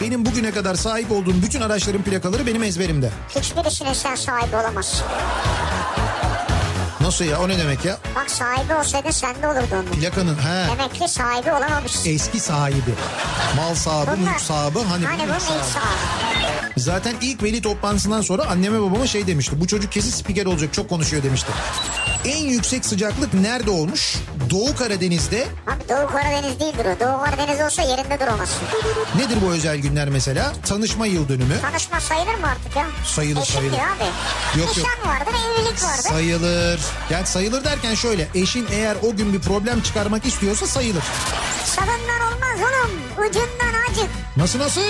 Benim bugüne kadar sahip olduğum bütün araçların plakaları benim ezberimde. Hiçbirisine sen sahibi olamazsın. Nasıl ya o ne demek ya? Bak sahibi olsaydın sende olurdu onun. Plakanın he. Demek ki sahibi olamamışsın. Eski sahibi. Mal sahibi, Bunlar- mülk sahibi. Hani, Hani bunun ilk sahibi. sahibi. Zaten ilk veli toplantısından sonra anneme babama şey demişti. Bu çocuk kesin spiker olacak çok konuşuyor demişti. En yüksek sıcaklık nerede olmuş? Doğu Karadeniz'de. Abi Doğu Karadeniz değildir o. Doğu Karadeniz olsa yerinde duramazsın. Nedir bu özel günler mesela? Tanışma yıl dönümü. Tanışma sayılır mı artık ya? Sayılır, Eşim sayılır. abi. Yok, yok. Nişan vardır, evlilik vardır. Sayılır. Yani sayılır derken şöyle. Eşin eğer o gün bir problem çıkarmak istiyorsa sayılır. Sabından olmaz oğlum. Ucundan acık. Nasıl nasıl?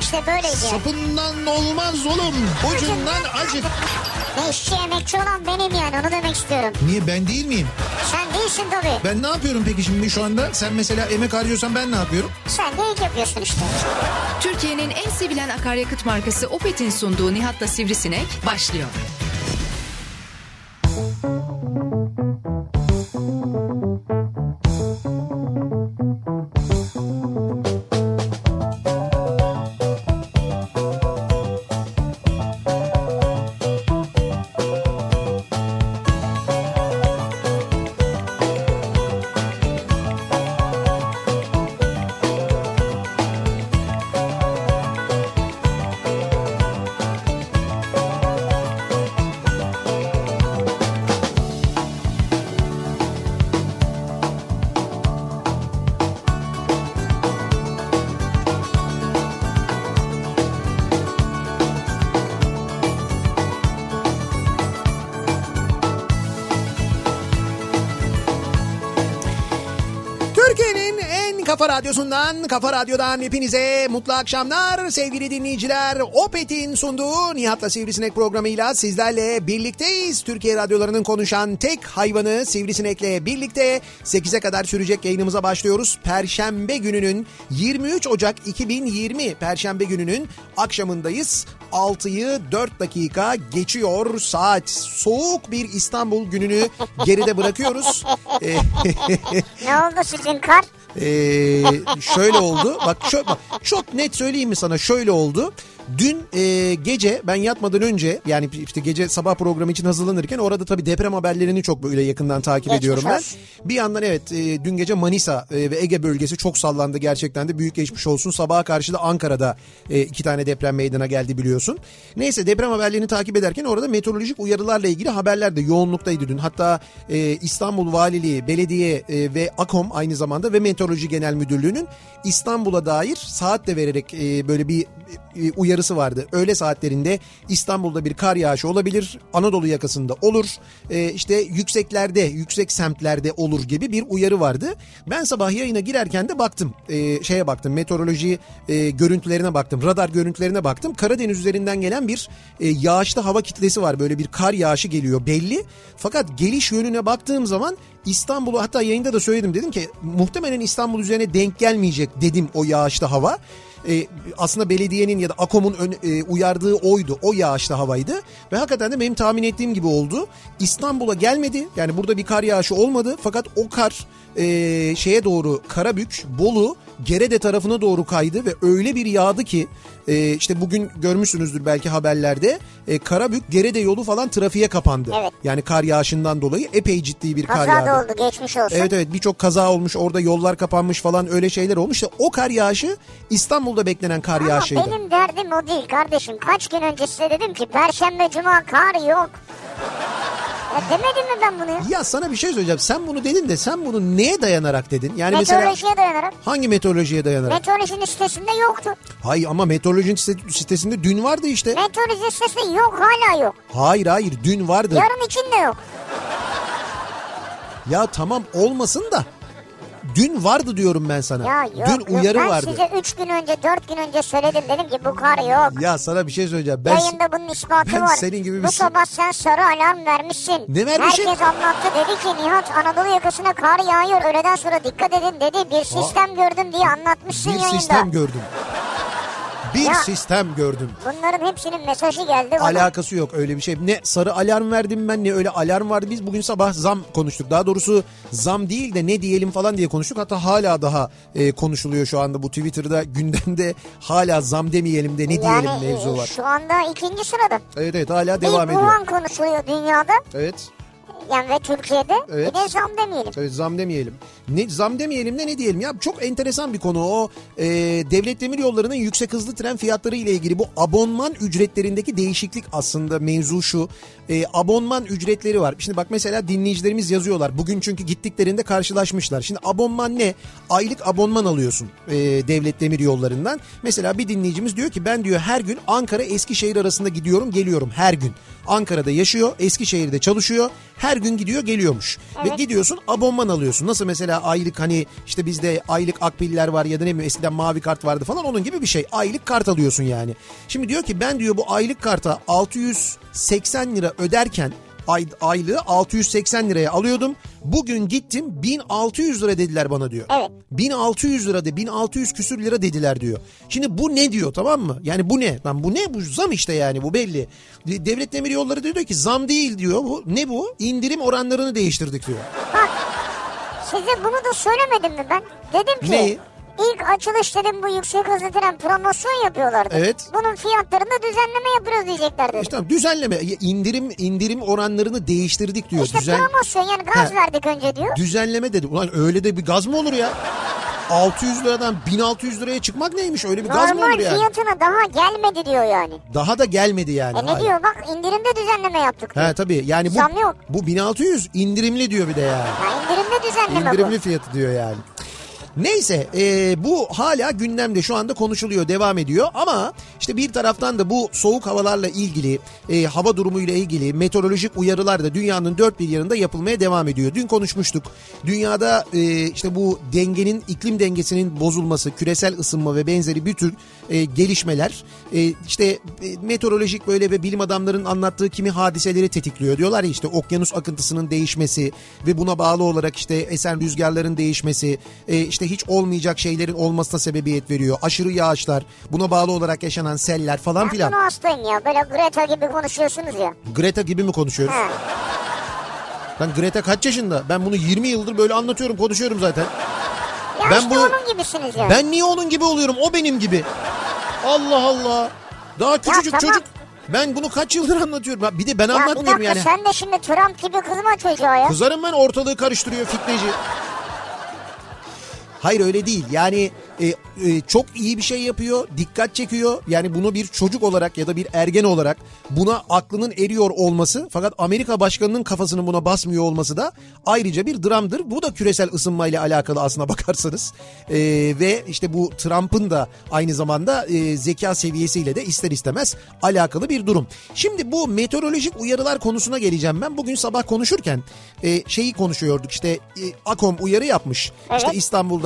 İşte böyleydi. Sapından olmaz oğlum. Ucundan acık. Ne işçi emekçi olan benim yani onu demek istiyorum. Niye ben değil miyim? Sen değilsin tabii. Ben ne yapıyorum peki şimdi şu anda? Sen mesela emek harcıyorsan ben ne yapıyorum? Sen de ilk yapıyorsun işte. Türkiye'nin en sevilen akaryakıt markası Opet'in sunduğu Nihat'la Sivrisinek başlıyor. Türkiye'nin kafa radyosundan, kafa radyodan hepinize mutlu akşamlar sevgili dinleyiciler. Opet'in sunduğu Nihat'la Sivrisinek programıyla sizlerle birlikteyiz. Türkiye radyolarının konuşan tek hayvanı Sivrisinek'le birlikte 8'e kadar sürecek yayınımıza başlıyoruz. Perşembe gününün 23 Ocak 2020 Perşembe gününün akşamındayız. 6'yı 4 dakika geçiyor saat. Soğuk bir İstanbul gününü geride bırakıyoruz. Ee, Ne oldu sizin kar? Ee, şöyle oldu. Bak, şö- bak çok net söyleyeyim mi sana? Şöyle oldu. Dün e, gece ben yatmadan önce yani işte gece sabah programı için hazırlanırken orada tabii deprem haberlerini çok böyle yakından takip Geçmiş ediyorum ben. olsun. Bir yandan evet e, dün gece Manisa e, ve Ege bölgesi çok sallandı gerçekten de büyük geçmiş olsun. Sabaha karşı da Ankara'da e, iki tane deprem meydana geldi biliyorsun. Neyse deprem haberlerini takip ederken orada meteorolojik uyarılarla ilgili haberler de yoğunluktaydı dün. Hatta e, İstanbul Valiliği, Belediye e, ve AKOM aynı zamanda ve Meteoroloji Genel Müdürlüğü'nün İstanbul'a dair saat de vererek e, böyle bir e, uyarısı vardı. Öğle saatlerinde İstanbul'da bir kar yağışı olabilir. Anadolu yakasında olur. E, işte yükseklerde, yüksek semtlerde olur gibi bir uyarı vardı. Ben sabah yayına girerken de baktım. E, şeye baktım. Meteoroloji e, görüntülerine baktım. Radar görüntülerine baktım. Karadeniz üzerinden gelen bir e, yağışlı hava kitlesi var. Böyle bir kar yağışı geliyor belli. Fakat geliş yönüne baktığım zaman İstanbul'u hatta yayında da söyledim dedim ki muhtemelen İstanbul üzerine denk gelmeyecek dedim o yağışlı hava. Ee, aslında belediyenin ya da AKOM'un ön- e, uyardığı oydu. O yağışlı havaydı. Ve hakikaten de benim tahmin ettiğim gibi oldu. İstanbul'a gelmedi. Yani burada bir kar yağışı olmadı. Fakat o kar e, şeye doğru Karabük, Bolu, Gerede tarafına doğru kaydı ve öyle bir yağdı ki e, işte bugün görmüşsünüzdür belki haberlerde e, Karabük, Gerede yolu falan trafiğe kapandı. Evet. Yani kar yağışından dolayı epey ciddi bir kar Kaza yağdı. da oldu geçmiş olsun. Evet evet birçok kaza olmuş orada yollar kapanmış falan öyle şeyler olmuş. İşte o kar yağışı İstanbul'da beklenen kar Ama yağışıydı. benim derdim o değil kardeşim. Kaç gün önce size dedim ki Perşembe Cuma kar yok. Ya demedim mi ben bunu ya? Ya sana bir şey söyleyeceğim. Sen bunu dedin de sen bunu neye dayanarak dedin? Yani mesela Meteorolojiye dayanarak. hangi meteorolojiye dayanarak? Meteorolojinin sitesinde yoktu. hayır ama meteorolojinin site- sitesinde dün vardı işte. Meteoroloji sitesinde yok hala yok. Hayır hayır dün vardı. Yarın için de yok. Ya tamam olmasın da. Dün vardı diyorum ben sana. Ya yok. dün yok. uyarı ben vardı. size 3 gün önce 4 gün önce söyledim dedim ki bu kar yok. Ya sana bir şey söyleyeceğim. Ben Yayında bunun ispatı ben var. senin gibi bir Bu sabah sen sarı alarm vermişsin. Ne vermişim? Herkes anlattı dedi ki Nihat Anadolu yakasına kar yağıyor. Öğleden sonra dikkat edin dedi. Bir sistem gördüm diye anlatmışsın bir yayında. sistem gördüm. Bir Ya. sistem gördüm. Bunların hepsinin mesajı geldi bana. Alakası yok öyle bir şey. Ne sarı alarm verdim ben ne öyle alarm vardı. Biz bugün sabah zam konuştuk. Daha doğrusu zam değil de ne diyelim falan diye konuştuk. Hatta hala daha e, konuşuluyor şu anda bu Twitter'da gündemde hala zam demeyelim de ne diyelim yani mevzu e, var. şu anda ikinci sırada. Evet evet hala Bir devam ediyor. Wuhan konuşuluyor dünyada Evet. Yani ve Türkiye'de. Evet. Bir de zam demeyelim. Evet zam demeyelim. Ne, zam demeyelim de ne diyelim ya çok enteresan bir konu o e, devlet demir yollarının yüksek hızlı tren fiyatları ile ilgili bu abonman ücretlerindeki değişiklik aslında mevzu şu E, abonman ücretleri var. Şimdi bak mesela dinleyicilerimiz yazıyorlar bugün çünkü gittiklerinde karşılaşmışlar. Şimdi abonman ne? Aylık abonman alıyorsun e, devlet demir yollarından. Mesela bir dinleyicimiz diyor ki ben diyor her gün Ankara Eskişehir arasında gidiyorum geliyorum her gün. Ankara'da yaşıyor Eskişehir'de çalışıyor her gün gidiyor geliyormuş. Ve gidiyorsun abonman alıyorsun. Nasıl mesela aylık hani işte bizde aylık akpiller var ya da ne bileyim eskiden mavi kart vardı falan onun gibi bir şey. Aylık kart alıyorsun yani. Şimdi diyor ki ben diyor bu aylık karta 680 lira öderken ay, aylığı 680 liraya alıyordum. Bugün gittim 1600 lira dediler bana diyor. Evet. 1600 lira de 1600 küsür lira dediler diyor. Şimdi bu ne diyor tamam mı? Yani bu ne? Lan bu ne? Bu zam işte yani bu belli. De- Devlet Demir Yolları diyor ki zam değil diyor. Bu ne bu? İndirim oranlarını değiştirdik diyor. Bak size bunu da söylemedim mi ben? Dedim ki Neyi? İlk açılış dedim bu yüksek hızlı tren promosyon yapıyorlardı. Evet. Bunun fiyatlarında düzenleme yapıyoruz diyeceklerdi. İşte tamam, düzenleme indirim indirim oranlarını değiştirdik diyor. İşte Düzen promosyon yani gaz Ha. verdik önce diyor. düzenleme dedi. Ulan öyle de bir gaz mı olur ya? 600 liradan 1600 liraya çıkmak neymiş? Öyle bir gaz mı Normal olur yani? fiyatına daha gelmedi diyor yani. Daha da gelmedi yani. E ne Hayır. diyor bak indirimde düzenleme yaptık diyor. Ha tabii yani bu Zam yok. bu 1600 indirimli diyor bir de yani. Ha, indirimde düzenleme İndirimli bu. fiyatı diyor yani. Neyse e, bu hala gündemde şu anda konuşuluyor devam ediyor ama işte bir taraftan da bu soğuk havalarla ilgili e, hava durumuyla ilgili meteorolojik uyarılar da dünyanın dört bir yanında yapılmaya devam ediyor. Dün konuşmuştuk dünyada e, işte bu dengenin iklim dengesinin bozulması küresel ısınma ve benzeri bir tür e, gelişmeler e, işte e, meteorolojik böyle ve bilim adamlarının anlattığı kimi hadiseleri tetikliyor. Diyorlar ya işte okyanus akıntısının değişmesi ve buna bağlı olarak işte esen rüzgarların değişmesi e, işte hiç olmayacak şeylerin olmasına sebebiyet veriyor. Aşırı yağışlar buna bağlı olarak yaşanan seller falan Ben filan. bunu hastayım ya böyle Greta gibi konuşuyorsunuz ya. Greta gibi mi konuşuyoruz? Lan Greta kaç yaşında? Ben bunu 20 yıldır böyle anlatıyorum konuşuyorum zaten. Ya Ben işte bu- onun gibisiniz ya. Ben niye onun gibi oluyorum? O benim gibi. Allah Allah. Daha küçücük tamam. çocuk. Ben bunu kaç yıldır anlatıyorum. Bir de ben ya bir anlatmıyorum dakika yani. sen de şimdi Trump gibi kızma çocuğa ya. Kızarım ben ortalığı karıştırıyor fitneci. Hayır öyle değil. Yani e, e, çok iyi bir şey yapıyor, dikkat çekiyor. Yani bunu bir çocuk olarak ya da bir ergen olarak buna aklının eriyor olması fakat Amerika başkanının kafasının buna basmıyor olması da ayrıca bir dramdır. Bu da küresel ısınmayla alakalı aslına bakarsanız. E, ve işte bu Trump'ın da aynı zamanda e, zeka seviyesiyle de ister istemez alakalı bir durum. Şimdi bu meteorolojik uyarılar konusuna geleceğim ben. Bugün sabah konuşurken e, şeyi konuşuyorduk işte e, AKOM uyarı yapmış. Evet. İşte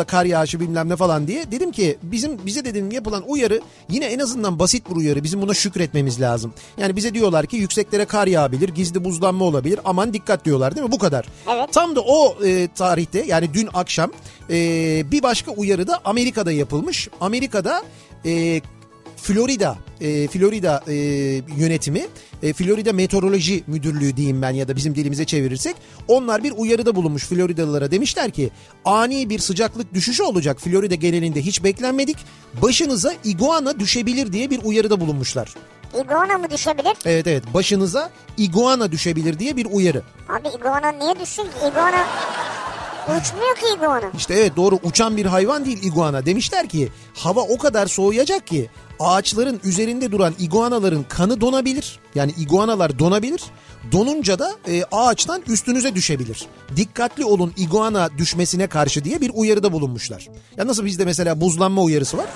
İstanbul'da kar yağışı bilmem ne falan diye. Dedim ki bizim bize dedim yapılan uyarı yine en azından basit bir uyarı. Bizim buna şükretmemiz lazım. Yani bize diyorlar ki yükseklere kar yağabilir, gizli buzlanma olabilir. Aman dikkat diyorlar değil mi? Bu kadar. Evet. Tam da o e, tarihte yani dün akşam e, bir başka uyarı da Amerika'da yapılmış. Amerika'da e, Florida, e, Florida e, yönetimi, e, Florida Meteoroloji Müdürlüğü diyeyim ben ya da bizim dilimize çevirirsek. Onlar bir uyarıda bulunmuş Floridalılara demişler ki ani bir sıcaklık düşüşü olacak Florida genelinde hiç beklenmedik. Başınıza iguana düşebilir diye bir uyarıda bulunmuşlar. İguana mı düşebilir? Evet evet başınıza iguana düşebilir diye bir uyarı. Abi iguana niye düşsün ki? Iguana uçmuyor ki iguana. İşte evet doğru uçan bir hayvan değil iguana. Demişler ki hava o kadar soğuyacak ki ağaçların üzerinde duran iguanaların kanı donabilir. Yani iguanalar donabilir. Donunca da e, ağaçtan üstünüze düşebilir. Dikkatli olun iguana düşmesine karşı diye bir uyarıda bulunmuşlar. Ya nasıl bizde mesela buzlanma uyarısı var.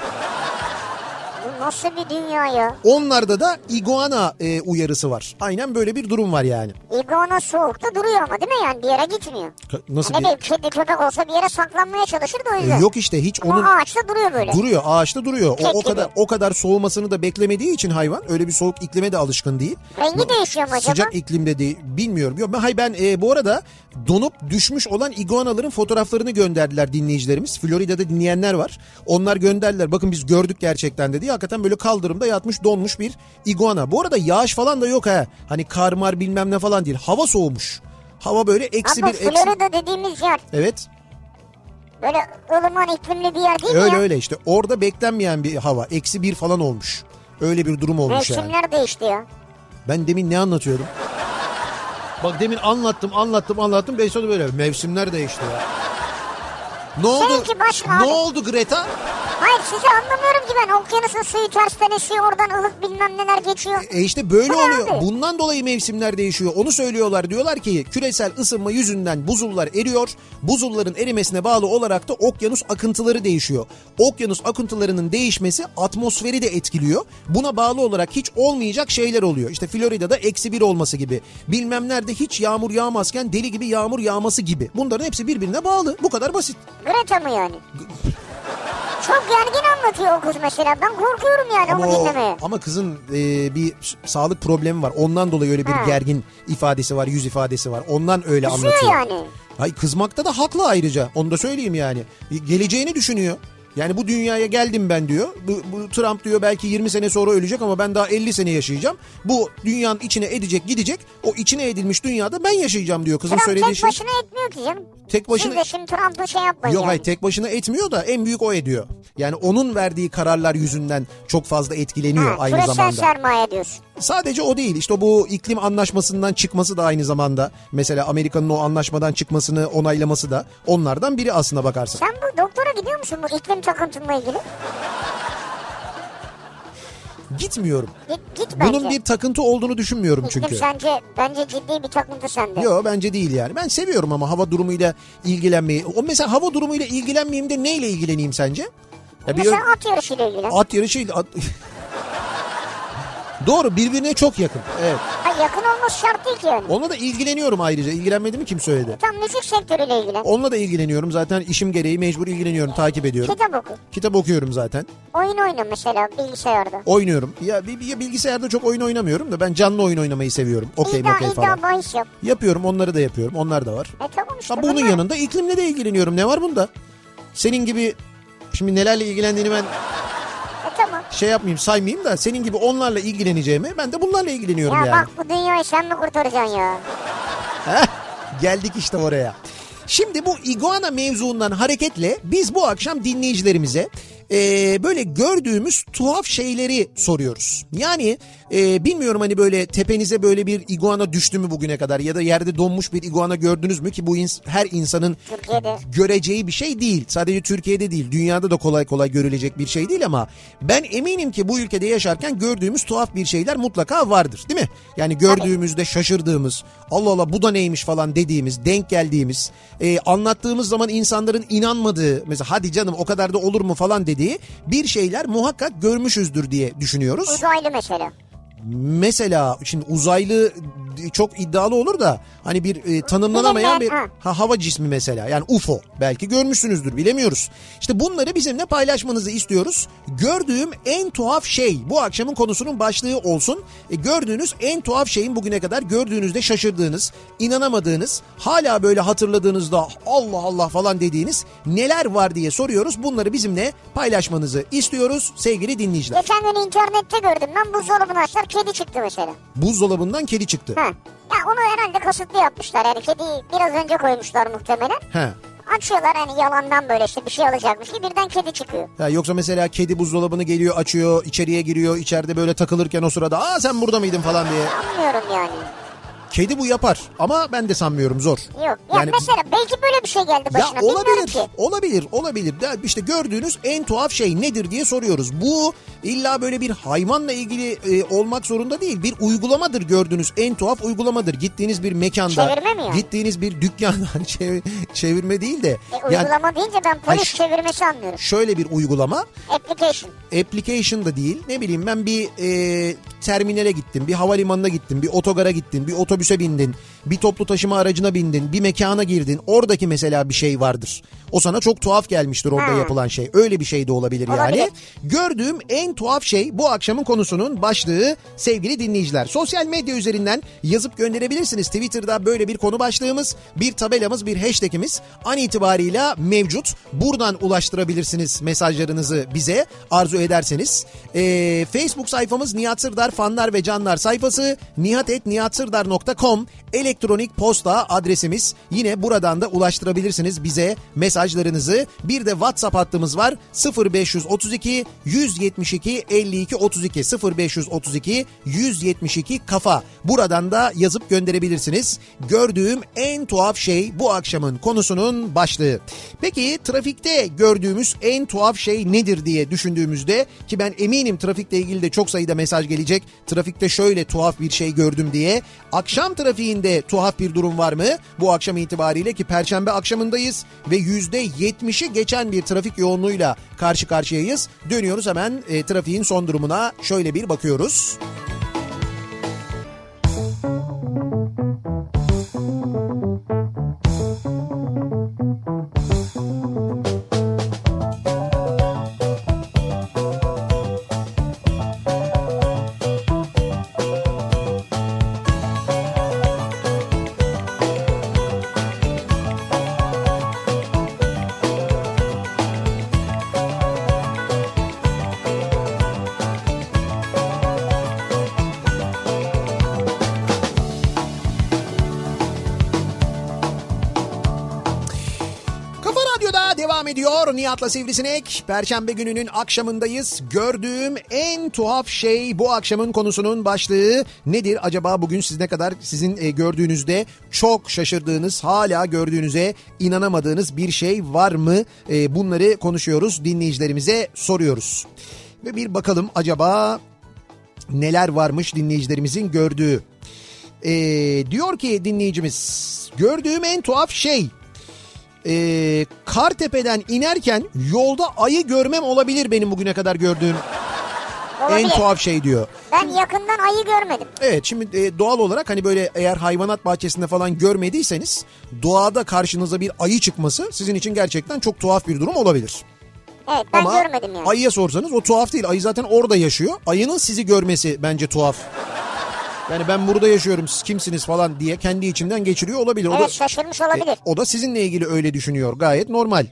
Nasıl bir dünya ya? Onlarda da iguana e, uyarısı var. Aynen böyle bir durum var yani. İguana soğukta duruyor ama değil mi yani bir yere gitmiyor. Ka- Nasıl Ne bir... kedi köpek olsa bir yere saklanmaya çalışır da o E, yüzden. Yok işte hiç Ama onun ağaçta duruyor böyle. Duruyor ağaçta duruyor. O, Kek o gibi. kadar o kadar soğumasını da beklemediği için hayvan öyle bir soğuk iklime de alışkın değil. Rengi değişiyor mu acaba? Sıcak iklimde değil bilmiyorum. Yok ben hay ben e, bu arada donup düşmüş olan iguanaların fotoğraflarını gönderdiler dinleyicilerimiz. Florida'da dinleyenler var. Onlar gönderdiler. Bakın biz gördük gerçekten de diye. Hakikaten hakikaten böyle kaldırımda yatmış donmuş bir iguana. Bu arada yağış falan da yok ha. Hani kar mar bilmem ne falan değil. Hava soğumuş. Hava böyle eksi Ama bir eksi. Florida dediğimiz yer Evet böyle ılıman iklimli bir yer değil mi öyle ya? öyle işte. Orada beklenmeyen bir hava. Eksi bir falan olmuş. Öyle bir durum olmuş yani. Mevsimler değişti ya. Ben demin ne anlatıyordum? Bak demin anlattım anlattım anlattım. Ben sonra böyle mevsimler değişti ya. Ne oldu? Başka Ne abi. oldu Greta? Hayır sizi anlamıyorum ki ben. Okyanusun suyu tersten esiyor oradan ılık bilmem neler geçiyor. E işte böyle Bu oluyor. abi? Bundan dolayı mevsimler değişiyor. Onu söylüyorlar. Diyorlar ki küresel ısınma yüzünden buzullar eriyor. Buzulların erimesine bağlı olarak da okyanus akıntıları değişiyor. Okyanus akıntılarının değişmesi atmosferi de etkiliyor. Buna bağlı olarak hiç olmayacak şeyler oluyor. İşte Florida'da eksi bir olması gibi. Bilmem nerede hiç yağmur yağmazken deli gibi yağmur yağması gibi. Bunların hepsi birbirine bağlı. Bu kadar basit. Greta mı yani? Çok gergin anlatıyor o kız mesela. Ben korkuyorum yani Ama, onu o- dinlemeye. ama kızın e, bir sağlık problemi var. Ondan dolayı öyle bir Ha. gergin ifadesi var, yüz ifadesi var. Ondan öyle Kızıyor anlatıyor. yani. Hay kızmakta da haklı ayrıca. Onu da söyleyeyim yani. Geleceğini düşünüyor. Yani bu dünyaya geldim ben diyor. Bu, bu Trump diyor belki 20 sene sonra ölecek ama ben daha 50 sene yaşayacağım. Bu dünyanın içine edecek gidecek. O içine edilmiş dünyada ben yaşayacağım diyor kızın Trump söylediği tek şey. başına etmiyor ki canım. Tek başına- Siz de şimdi Trump'ı şey yapmayın Yok yani. hayır tek başına etmiyor da en büyük o ediyor. Yani onun verdiği kararlar yüzünden çok fazla etkileniyor Ha, aynı zamanda. sermaye diyorsun. Sadece o değil işte bu iklim anlaşmasından çıkması da aynı zamanda mesela Amerika'nın o anlaşmadan çıkmasını onaylaması da onlardan biri aslına bakarsan. Sen bu doktora gidiyor musun bu iklim takıntınla ilgili? Gitmiyorum. Git, git bence. Bunun bir takıntı olduğunu düşünmüyorum İklim çünkü. sence bence ciddi bir takıntı sende. Yok bence değil yani. Ben seviyorum ama hava durumuyla ilgilenmeyi. O mesela hava durumuyla ilgilenmeyeyim de neyle ilgileneyim sence? Ya bir Mesela at yarışıyla ilgili. at yarışı at... Doğru birbirine çok yakın. Evet. Ha, yakın olması şart değil ki yani. Onunla da ilgileniyorum ayrıca. İlgilenmediğimi kim söyledi? Tam müzik sektörüyle ilgili. Onunla da ilgileniyorum. Zaten işim gereği mecbur ilgileniyorum, takip ediyorum. Kitap oku. Kitap okuyorum zaten. Oyun oyna mesela bilgisayarda. Oynuyorum. Ya bir bilgisayarda çok oyun oynamıyorum da ben canlı oyun oynamayı seviyorum. Okey iddia, mokey iddia falan. bahis yap. Yapıyorum onları da yapıyorum. Onlar da var. E tamam işte Ha, bunun bunlar. yanında iklimle de ilgileniyorum. Ne var bunda? Senin gibi şimdi nelerle ilgilendiğini ben tamam. şey yapmayayım saymayayım da senin gibi onlarla ilgileneceğimi ben de bunlarla ilgileniyorum Ya yani. bak bu dünyayı sen mi kurtaracaksın ya? Heh, geldik işte oraya. Şimdi bu iguana mevzuundan hareketle biz bu akşam dinleyicilerimize e, böyle gördüğümüz tuhaf şeyleri soruyoruz. Yani e, bilmiyorum hani böyle tepenize böyle bir iguana düştü mü bugüne kadar ya da yerde donmuş bir iguana gördünüz mü ki bu ins- her insanın Türkiye'de. göreceği bir şey değil. Sadece Türkiye'de değil dünyada da kolay kolay görülecek bir şey değil ama ben eminim ki bu ülkede yaşarken gördüğümüz tuhaf bir şeyler mutlaka vardır değil mi? Yani gördüğümüzde şaşırdığımız Allah Allah bu da neymiş falan dediğimiz denk geldiğimiz e, anlattığımız zaman insanların inanmadığı mesela hadi canım o kadar da olur mu falan dediği bir şeyler muhakkak görmüşüzdür diye düşünüyoruz. Uzaylı mesela. Mesela şimdi uzaylı çok iddialı olur da hani bir e, tanımlanamayan bir ha, hava cismi mesela yani UFO belki görmüşsünüzdür bilemiyoruz. İşte bunları bizimle paylaşmanızı istiyoruz. Gördüğüm en tuhaf şey bu akşamın konusunun başlığı olsun. E, gördüğünüz en tuhaf şeyin bugüne kadar gördüğünüzde şaşırdığınız, inanamadığınız, hala böyle hatırladığınızda Allah Allah falan dediğiniz neler var diye soruyoruz. Bunları bizimle paylaşmanızı istiyoruz sevgili dinleyiciler. Geçen gün internette gördüm ben buzdolabını açtılar kedi çıktı mesela. Buzdolabından kedi çıktı. Ha. Ya onu herhalde kasıtlı yapmışlar yani kediyi biraz önce koymuşlar muhtemelen. He. Açıyorlar hani yalandan böyle işte bir şey alacakmış ki birden kedi çıkıyor. Ya yoksa mesela kedi buzdolabını geliyor açıyor içeriye giriyor içeride böyle takılırken o sırada aa sen burada mıydın falan diye. Anlıyorum yani. Kedi bu yapar ama ben de sanmıyorum zor. Yok. Ya Yani- mesela belki böyle bir şey geldi Ya başına. Bilmiyorum olabilir, ki. olabilir, olabilir. De işte gördüğünüz en tuhaf şey nedir diye soruyoruz. Bu illa böyle bir hayvanla ilgili e, olmak zorunda değil. Bir uygulamadır gördüğünüz en tuhaf uygulamadır. Gittiğiniz bir mekanda, Çevirme mi yani? gittiğiniz bir dükkan, çevir- çevirme değil de. E, yani uygulama deyince ben polis Ay, çevirmesi anlıyorum. şöyle bir uygulama. Application. application da değil ne bileyim ben bir e, terminale gittim bir havalimanına gittim bir otogara gittin bir otobüse bindin bir toplu taşıma aracına bindin, bir mekana girdin. Oradaki mesela bir şey vardır. O sana çok tuhaf gelmiştir orada Ha. yapılan şey. Öyle bir şey de olabilir, yani. Olabilir. Gördüğüm en tuhaf şey bu akşamın konusunun başlığı sevgili dinleyiciler. Sosyal medya üzerinden yazıp gönderebilirsiniz. Twitter'da böyle bir konu başlığımız, bir tabelamız, bir hashtagimiz an itibarıyla mevcut. Buradan ulaştırabilirsiniz mesajlarınızı bize arzu ederseniz. Ee, Facebook sayfamız Nihat Sırdar fanlar ve canlar sayfası nihatetnihatsırdar.com elektronik posta adresimiz. Yine buradan da ulaştırabilirsiniz bize mesajlarınızı. Bir de WhatsApp hattımız var 0532 172 52 32 0532 172 kafa. Buradan da yazıp gönderebilirsiniz. Gördüğüm en tuhaf şey bu akşamın konusunun başlığı. Peki trafikte gördüğümüz en tuhaf şey nedir diye düşündüğümüzde ki ben eminim trafikle ilgili de çok sayıda mesaj gelecek. Trafikte şöyle tuhaf bir şey gördüm diye. Akşam trafiğinde tuhaf bir durum var mı? Bu akşam itibariyle ki perşembe akşamındayız ve %70'i geçen bir trafik yoğunluğuyla karşı karşıyayız. Dönüyoruz hemen e, trafiğin son durumuna şöyle bir bakıyoruz. Kafa ediyor Nihat'la Sivrisinek. Perşembe gününün akşamındayız. Gördüğüm en tuhaf şey bu akşamın konusunun başlığı nedir? Acaba bugün siz ne kadar sizin e, gördüğünüzde çok şaşırdığınız, hala gördüğünüze inanamadığınız bir şey var mı? E, bunları konuşuyoruz, dinleyicilerimize soruyoruz. Ve bir bakalım acaba neler varmış dinleyicilerimizin gördüğü. E, diyor ki dinleyicimiz gördüğüm en tuhaf şey e, Kartepe'den inerken yolda ayı görmem olabilir benim bugüne kadar gördüğüm en Olabilir. tuhaf şey diyor. Ben yakından ayı görmedim. Evet şimdi e, doğal olarak hani böyle eğer hayvanat bahçesinde falan görmediyseniz doğada karşınıza bir ayı çıkması sizin için gerçekten çok tuhaf bir durum olabilir. Evet ben Ama görmedim yani. ayıya sorsanız o tuhaf değil. Ayı zaten orada yaşıyor. Ayının sizi görmesi bence tuhaf. Yani ben burada yaşıyorum siz kimsiniz falan diye kendi içinden geçiriyor olabilir. O Evet da- şaşırmış olabilir. E, o da sizinle ilgili öyle düşünüyor. Gayet normal.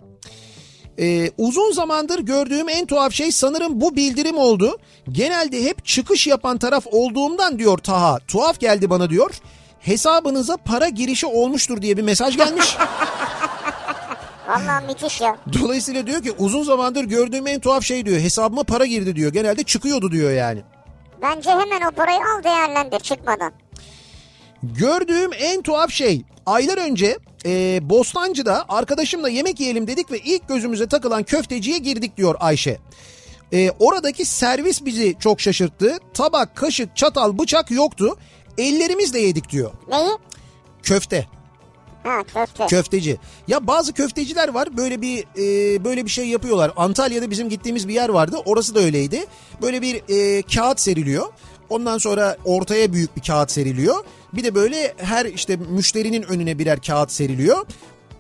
Ee, uzun zamandır gördüğüm en tuhaf şey sanırım bu bildirim oldu. Genelde hep çıkış yapan taraf olduğumdan diyor Taha. Tuhaf geldi bana diyor. Hesabınıza para girişi olmuştur diye bir mesaj gelmiş. Vallahi müthiş ya. Dolayısıyla diyor ki uzun zamandır gördüğüm en tuhaf şey diyor. Hesabıma para girdi diyor. Genelde çıkıyordu diyor yani. Bence hemen o parayı al değerlendir çıkmadan. Gördüğüm en tuhaf şey aylar önce e, Bostancı'da arkadaşımla yemek yiyelim dedik ve ilk gözümüze takılan köfteciye girdik diyor Ayşe. E, oradaki servis bizi çok şaşırttı. Tabak, kaşık, çatal, bıçak yoktu. Ellerimizle yedik diyor. Neyi? Köfte. Köfte. Köfteci. Ya bazı köfteciler var böyle bir e, böyle bir şey yapıyorlar. Antalya'da bizim gittiğimiz bir yer vardı. Orası da öyleydi. Böyle bir e, kağıt seriliyor. Ondan sonra ortaya büyük bir kağıt seriliyor. Bir de böyle her işte müşterinin önüne birer kağıt seriliyor.